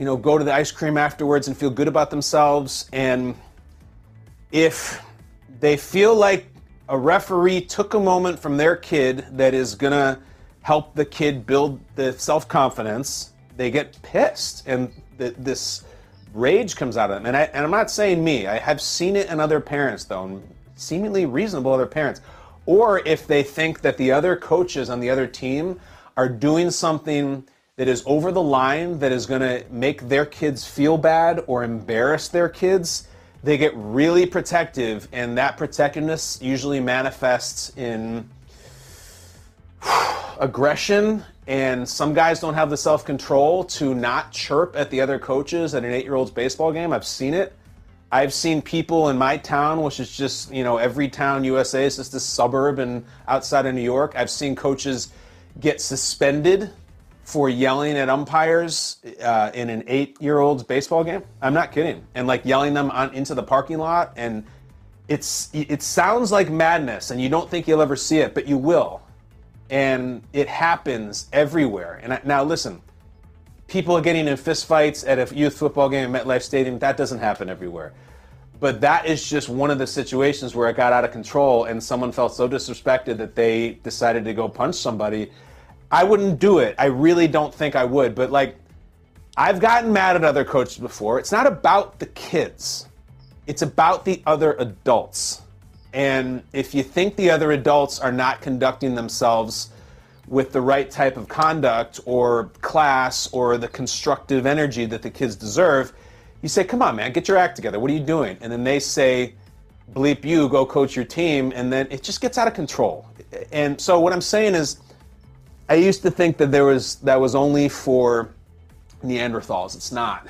you know, go to the ice cream afterwards and feel good about themselves. And if they feel like a referee took a moment from their kid that is going to help the kid build the self confidence, they get pissed. And th- this rage comes out of them. And, I, and I'm not saying me, I have seen it in other parents, though, seemingly reasonable other parents. Or if they think that the other coaches on the other team are doing something that is over the line that is going to make their kids feel bad or embarrass their kids, they get really protective, and that protectiveness usually manifests in aggression. And some guys don't have the self control to not chirp at the other coaches at an eight year old's baseball game. I've seen it. I've seen people in my town, which is just, you know, every town USA is just a suburb and outside of New York. I've seen coaches get suspended for yelling at umpires uh, in an eight-year-old's baseball game. I'm not kidding, and like yelling them on into the parking lot, and it's it sounds like madness, and you don't think you'll ever see it, but you will, and it happens everywhere. And I, now listen, people are getting in fistfights at a youth football game at MetLife Stadium. That doesn't happen everywhere. But that is just one of the situations where it got out of control and someone felt so disrespected that they decided to go punch somebody I wouldn't do it. I really don't think I would. But like, I've gotten mad at other coaches before. It's not about the kids, it's about the other adults. And if you think the other adults are not conducting themselves with the right type of conduct or class or the constructive energy that the kids deserve, you say, come on, man, get your act together. What are you doing? And then they say, bleep you, go coach your team. And then it just gets out of control. And so what I'm saying is, I used to think that there was that was only for Neanderthals. It's not.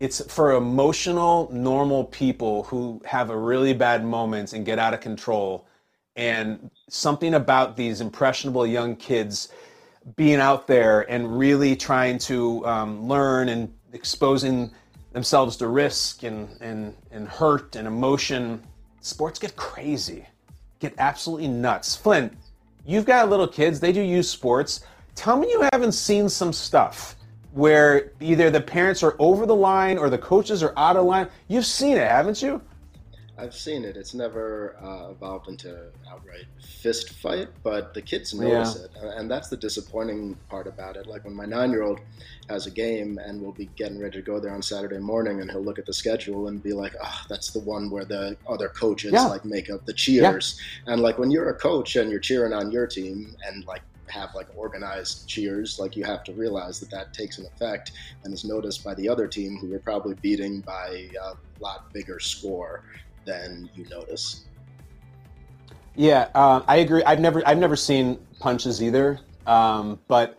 It's for emotional, normal people who have a really bad moment and get out of control. And something about these impressionable young kids being out there and really trying to um, learn and exposing themselves to risk and, and, and hurt and emotion, sports get crazy, get absolutely nuts. Flynn, you've got little kids, they do use sports. Tell me you haven't seen some stuff where either the parents are over the line or the coaches are out of line. You've seen it, haven't you? I've seen it. It's never uh, evolved into outright fist fight, but the kids notice Yeah. it, and that's the disappointing part about it. Like when my nine-year-old has a game, and we'll be getting ready to go there on Saturday morning, and he'll look at the schedule and be like, "Ah, that's the one where the other coaches Yeah. like make up the cheers." And like when you're a coach and you're cheering on your team, and like have like organized cheers, like you have to realize that that takes an effect and is noticed by the other team, who you're probably beating by a lot bigger score than you notice. Yeah, uh, I agree. I've never I've never seen punches either, um, but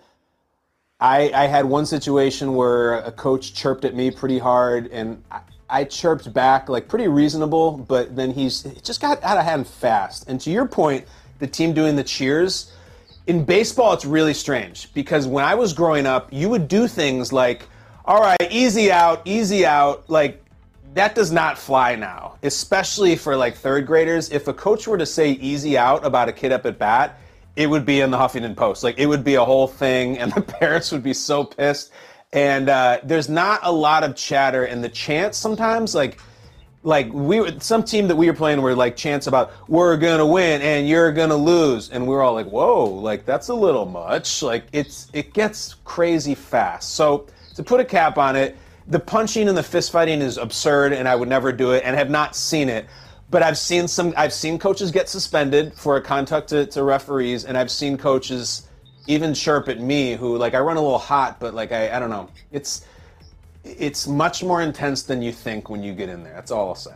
I, I had one situation where a coach chirped at me pretty hard, and I, I chirped back like pretty reasonable, but then he's just got out of hand fast. And to your point, the team doing the cheers, in baseball, it's really strange because when I was growing up, you would do things like, all right, easy out, easy out. Like, that does not fly now, especially for like third graders. If a coach were to say easy out about a kid up at bat, it would be in the Huffington Post. Like, it would be a whole thing, and the parents would be so pissed. And uh, there's not a lot of chatter, and the chants sometimes, like, like we some team that we were playing were like chants about we're gonna win and you're gonna lose and we were all like whoa like that's a little much like it's it gets crazy fast so to put a cap on it the punching and the fist fighting is absurd and i would never do it and have not seen it but i've seen some i've seen coaches get suspended for a contact to, to referees and i've seen coaches even chirp at me who like i run a little hot but like i, I don't know it's it's much more intense than you think when you get in there. That's all I'll say.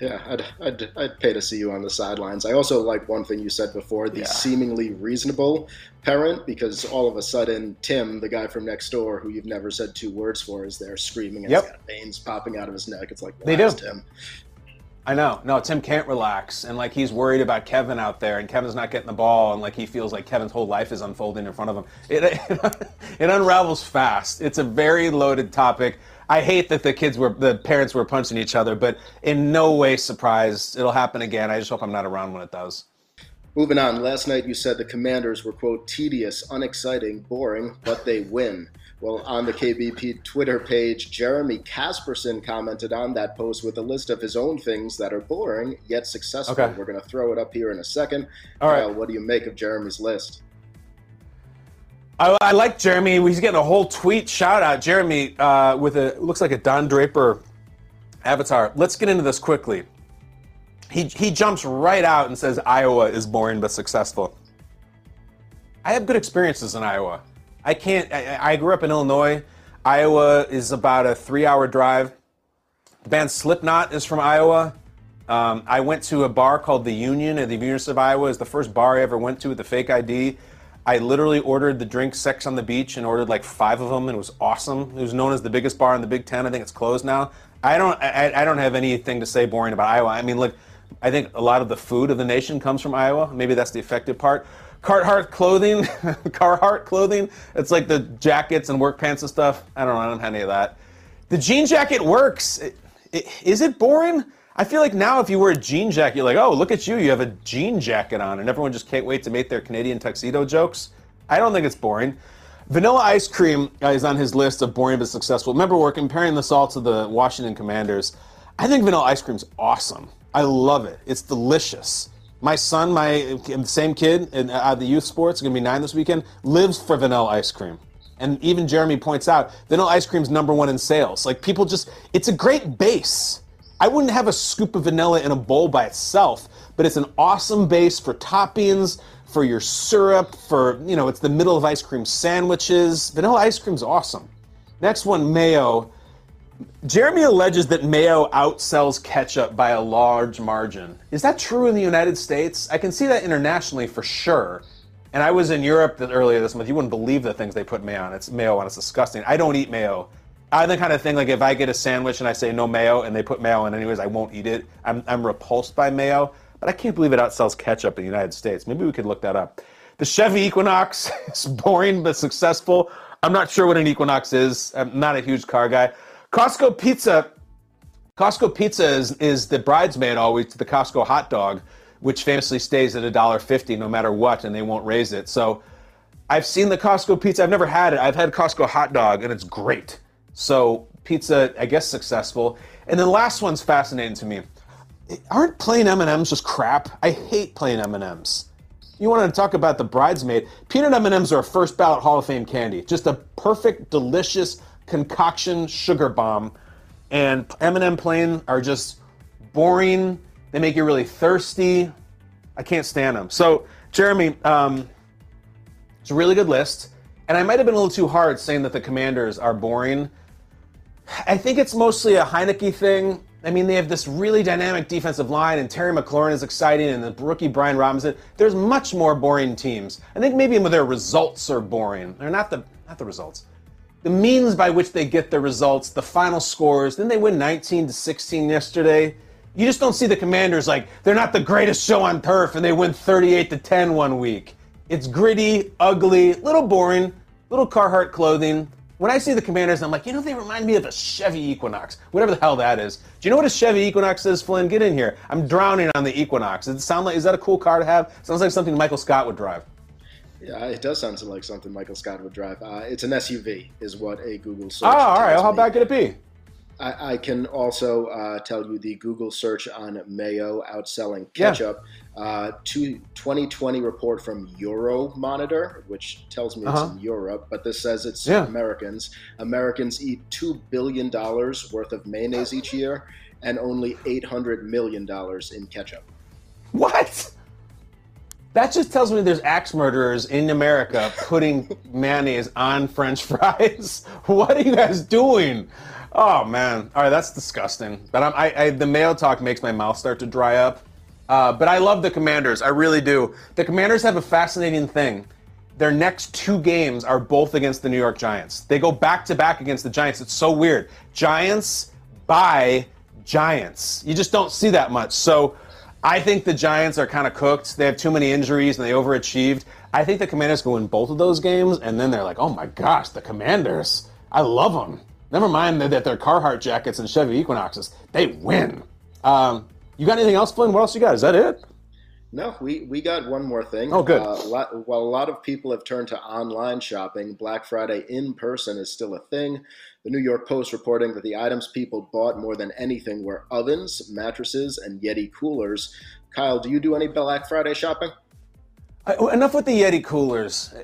Yeah, I'd, I'd, I'd pay to see you on the sidelines. I also like one thing you said before the Yeah. seemingly reasonable parent, because all of a sudden, Tim, the guy from next door who you've never said two words for, is there screaming and Yep. he's got veins popping out of his neck. It's like, They do. Tim. I know. No, Tim can't relax, and like he's worried about Kevin out there, and Kevin's not getting the ball, and like he feels like Kevin's whole life is unfolding in front of him. It it unravels fast. It's a very loaded topic. I hate that the kids were the parents were punching each other, but in no way surprised. It'll happen again. I just hope I'm not around when it does. Moving on, last night you said the commanders were, quote, tedious, unexciting, boring, but they win. Well, on the KBP Twitter page, Jeremy Casperson commented on that post with a list of his own things that are boring yet successful. Okay. We're going to throw it up here in a second. All right. What do you make of Jeremy's list? I, I like Jeremy. He's getting a whole tweet shout out. Jeremy uh, with a looks like a Don Draper avatar. Let's get into this quickly. He he jumps right out and says Iowa is boring but successful. I have good experiences in Iowa. I can't. I, I grew up in Illinois. Iowa is about a three-hour drive. The band Slipknot is from Iowa. Um, I went to a bar called the Union at the University of Iowa. It's the first bar I ever went to with the fake ID. I literally ordered the drink Sex on the Beach and ordered like five of them, and it was awesome. It was known as the biggest bar in the Big Ten. I think it's closed now. I don't. I, I don't have anything to say boring about Iowa. I mean, look, I think a lot of the food of the nation comes from Iowa. Maybe that's the effective part. Carhartt clothing, Carhartt clothing. It's like the jackets and work pants and stuff. I don't know. I don't have any of that. The jean jacket works. It- it- Is it boring? I feel like now if you wear a jean jacket, you're like, oh, look at you, you have a jean jacket on, and everyone just can't wait to make their Canadian tuxedo jokes. I don't think it's boring. Vanilla ice cream uh, is on his list of boring but successful. Remember, we're comparing this all to the Washington Commanders. I think vanilla ice cream's awesome. I love it. It's delicious. My son, my same kid in uh, the youth sports, to be nine this weekend, lives for vanilla ice cream. And even Jeremy points out, vanilla ice cream's number one in sales. Like people just, it's a great base. I wouldn't have a scoop of vanilla in a bowl by itself, but it's an awesome base for toppings, for your syrup, for, you know, it's the middle of ice cream sandwiches. Vanilla ice cream's awesome. Next one, mayo. Jeremy alleges that mayo outsells ketchup by a large margin. Is that true in the United States? I can see that internationally for sure. And I was in Europe earlier this month. You wouldn't believe the things they put mayo on. It's mayo on. It's disgusting. I don't eat mayo. I'm the kind of thing like if I get a sandwich and I say no mayo and they put mayo in anyways, I won't eat it. I'm, I'm repulsed by mayo. But I can't believe it outsells ketchup in the United States. Maybe we could look that up. The Chevy Equinox is boring but successful. I'm not sure what an Equinox is. I'm not a huge car guy. Costco Pizza Costco Pizza is, is the bridesmaid always to the Costco hot dog, which famously stays at $1.50 no matter what, and they won't raise it. So I've seen the Costco pizza. I've never had it. I've had Costco hot dog, and it's great. So pizza, I guess, successful. And then last one's fascinating to me. Aren't plain M&Ms just crap? I hate plain M&Ms. You want to talk about the bridesmaid? Peanut M&Ms are a first ballot Hall of Fame candy. Just a perfect, delicious concoction sugar bomb. And M&M plain are just boring. They make you really thirsty. I can't stand them. So, Jeremy, um, it's a really good list. And I might have been a little too hard saying that the commanders are boring. I think it's mostly a Heinicke thing. I mean, they have this really dynamic defensive line, and Terry McLaurin is exciting, and the rookie Brian Robinson. There's much more boring teams. I think maybe their results are boring. They're not the not the results. The means by which they get their results, the final scores. Then they win 19 to 16 yesterday. You just don't see the Commanders like they're not the greatest show on turf, and they win 38 to 10 one week. It's gritty, ugly, little boring, little Carhartt clothing. When I see the Commanders, I'm like, you know, they remind me of a Chevy Equinox, whatever the hell that is. Do you know what a Chevy Equinox is, Flynn? Get in here. I'm drowning on the Equinox. Does it sound like is that a cool car to have? Sounds like something Michael Scott would drive. Yeah, it does sound like something Michael Scott would drive. Uh, it's an SUV, is what a Google search. Oh, all right. tells How bad could it be? I, I can also uh, tell you the Google search on mayo outselling Yeah. Uh, two, 2020 report from Euromonitor, which tells me it's Uh-huh. in Europe, but this says it's Yeah. Americans. Americans eat $2 billion worth of mayonnaise each year and only $800 million in ketchup. What? That just tells me there's axe murderers in America putting mayonnaise on French fries. What are you guys doing? Oh man! All right, that's disgusting. But I'm, I, I, the mayo talk makes my mouth start to dry up. Uh, but I love the Commanders. I really do. The Commanders have a fascinating thing. Their next two games are both against the New York Giants. They go back to back against the Giants. It's so weird. Giants by Giants. You just don't see that much. So I think the Giants are kind of cooked. They have too many injuries and they overachieved. I think the Commanders go win both of those games, and then they're like, oh my gosh, the Commanders. I love them. Never mind that they're Carhartt jackets and Chevy Equinoxes. They win. Um, you got anything else, Flynn? What else you got? Is that it? No, we, we got one more thing. Oh, good. Uh, lot, while a lot of people have turned to online shopping, Black Friday in person is still a thing. The New York Post reporting that the items people bought more than anything were ovens, mattresses, and Yeti coolers. Kyle, do you do any Black Friday shopping? I, enough with the Yeti coolers.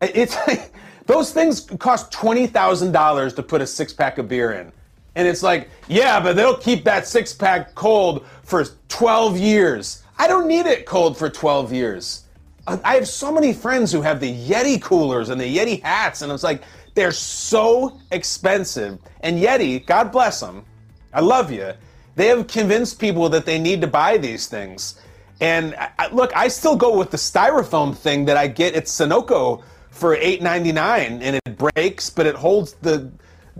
It's like those things cost twenty thousand dollars to put a six pack of beer in, and it's like, yeah, but they'll keep that six pack cold for twelve years. I don't need it cold for twelve years. I have so many friends who have the Yeti coolers and the Yeti hats, and it's like they're so expensive. And Yeti, God bless them, I love you. They have convinced people that they need to buy these things. And I- look, I still go with the styrofoam thing that I get at Sunoco for $8.99, and it breaks, but it holds the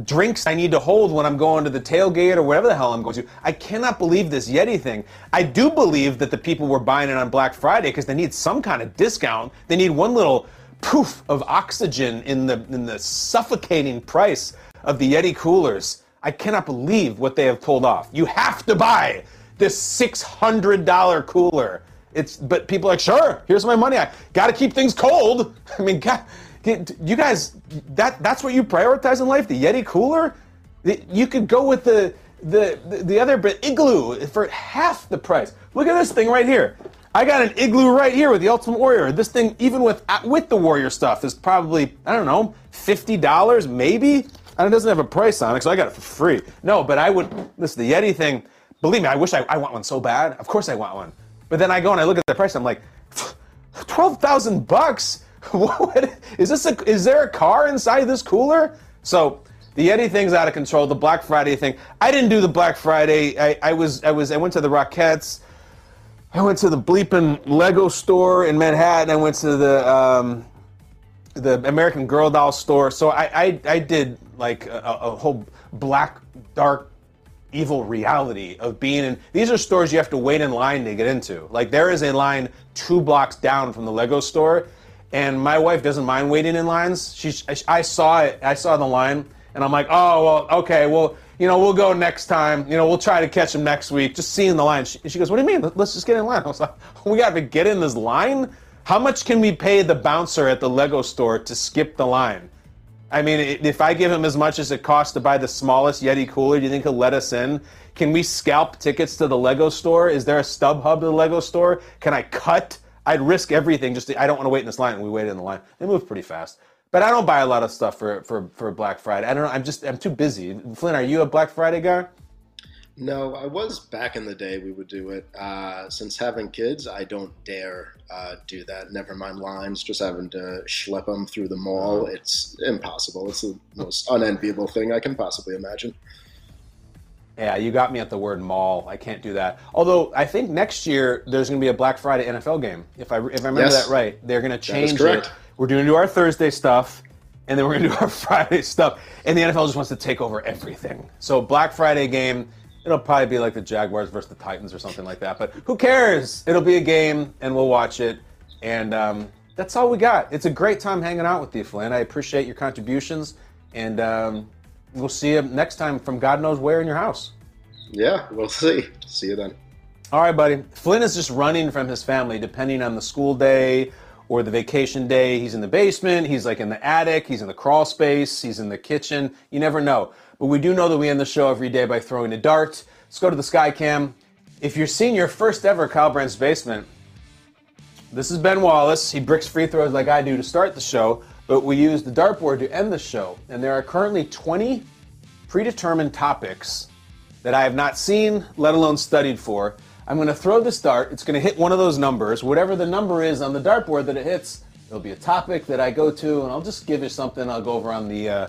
drinks I need to hold when I'm going to the tailgate or wherever the hell I'm going to. I cannot believe this Yeti thing. I do believe that the people were buying it on Black Friday because they need some kind of discount. They need one little poof of oxygen in the in the suffocating price of the Yeti coolers. I cannot believe what they have pulled off. You have to buy this six hundred dollar cooler. It's but people are like, sure, here's my money. I got to keep things cold. I mean, God, you guys, that that's what you prioritize in life? The Yeti cooler? You could go with the the the, the other but igloo for half the price. Look at this thing right here. I got an igloo right here with the Ultimate Warrior. This thing, even with uh, with the Warrior stuff, is probably I don't know fifty dollars maybe. And it doesn't have a price on it, so I got it for free. No, but I would listen. The Yeti thing. Believe me, I wish I, I want one so bad. Of course, I want one. But then I go and I look at the price. I'm like, twelve thousand bucks. What is this? A, is there a car inside this cooler? So the Yeti thing's out of control. The Black Friday thing. I didn't do the Black Friday. I, I was I was I went to the Rockettes. I went to the bleeping Lego store in Manhattan. I went to the um, the American Girl doll store. So I I, I did like a, a whole black dark evil reality of being in these are stores you have to wait in line to get into. Like there is a line two blocks down from the Lego store, and my wife doesn't mind waiting in lines. She I saw it. I saw the line, and I'm like, oh well, okay, well. You know, we'll go next time. You know, we'll try to catch him next week. Just seeing the line. She, she goes, "What do you mean? Let's just get in line." I was like, "We got to get in this line. How much can we pay the bouncer at the Lego store to skip the line?" I mean, if I give him as much as it costs to buy the smallest Yeti cooler, do you think he'll let us in? Can we scalp tickets to the Lego store? Is there a stub hub to the Lego store? Can I cut? I'd risk everything just to, I don't want to wait in this line. And we waited in the line. They move pretty fast. But I don't buy a lot of stuff for, for, for Black Friday. I don't know. I'm just, I'm too busy. Flynn, are you a Black Friday guy? No, I was back in the day. We would do it. Uh, since having kids, I don't dare uh, do that. Never mind lines, just having to schlep them through the mall. It's impossible. It's the most unenviable thing I can possibly imagine. Yeah, you got me at the word mall. I can't do that. Although I think next year there's going to be a Black Friday NFL game. If I if I remember Yes. that right, they're going to change correct. it. We're going to do our Thursday stuff, and then we're going to do our Friday stuff. And the NFL just wants to take over everything. So Black Friday game, it'll probably be like the Jaguars versus the Titans or something like that. But who cares? It'll be a game, and we'll watch it. And um, that's all we got. It's a great time hanging out with you, Flynn. I appreciate your contributions, and um, we'll see you next time from God knows where in your house. Yeah, we'll see. See you then. All right, buddy. Flynn is just running from his family, depending on the school day or the vacation day. He's in the basement, he's like in the attic, he's in the crawl space, he's in the kitchen. You never know. But we do know that we end the show every day by throwing a dart. Let's go to the sky cam. If you're seeing your first ever Kyle Brandt's Basement, this is Ben Wallace. He bricks free throws like I do to start the show, but we use the dartboard to end the show. And there are currently 20 predetermined topics that I have not seen, let alone studied for. I'm going to throw this dart. It's going to hit one of those numbers. Whatever the number is on the dartboard that it hits, there'll be a topic that I go to, and I'll just give you something. I'll go over on the uh,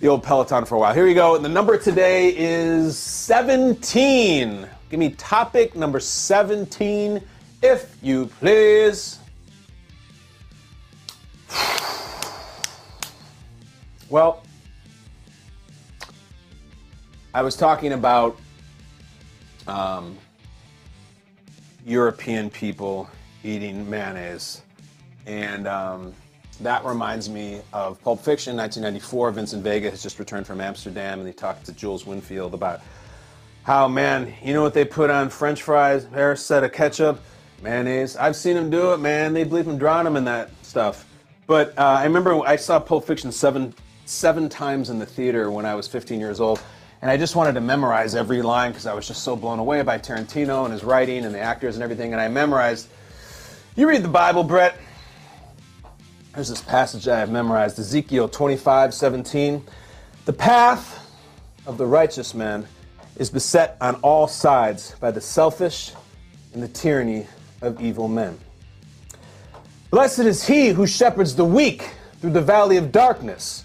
the old Peloton for a while. Here we go. And the number today is 17. Give me topic number 17, if you please. Well, I was talking about um, European people eating mayonnaise. And um, that reminds me of Pulp Fiction, 1994. Vincent Vega has just returned from Amsterdam and he talked to Jules Winnfield about how, man, you know what they put on French fries? Hair set of ketchup, mayonnaise. I've seen them do it, man. They believe them drown them in that stuff. But uh, I remember I saw Pulp Fiction seven seven times in the theater when I was 15 years old. And I just wanted to memorize every line because I was just so blown away by Tarantino and his writing and the actors and everything. And I memorized. You read the Bible, Brett. There's this passage I have memorized Ezekiel 25 17. The path of the righteous man is beset on all sides by the selfish and the tyranny of evil men. Blessed is he who shepherds the weak through the valley of darkness,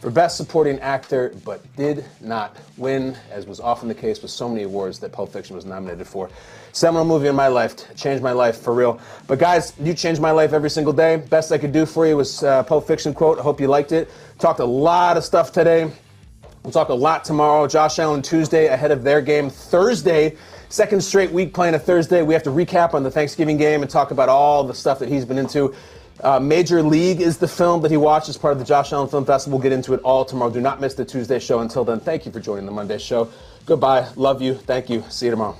for Best Supporting Actor, but did not win, as was often the case with so many awards that Pulp Fiction was nominated for. Seminal movie in my life, changed my life for real. But guys, you changed my life every single day. Best I could do for you was uh, Pulp Fiction quote. I hope you liked it. Talked a lot of stuff today. We'll talk a lot tomorrow. Josh Allen Tuesday ahead of their game Thursday. Second straight week playing a Thursday. We have to recap on the Thanksgiving game and talk about all the stuff that he's been into. Uh, Major League is the film that he watched as part of the Josh Allen Film Festival. We'll get into it all tomorrow. Do not miss the Tuesday show. Until then, thank you for joining the Monday show. Goodbye. Love you. Thank you. See you tomorrow.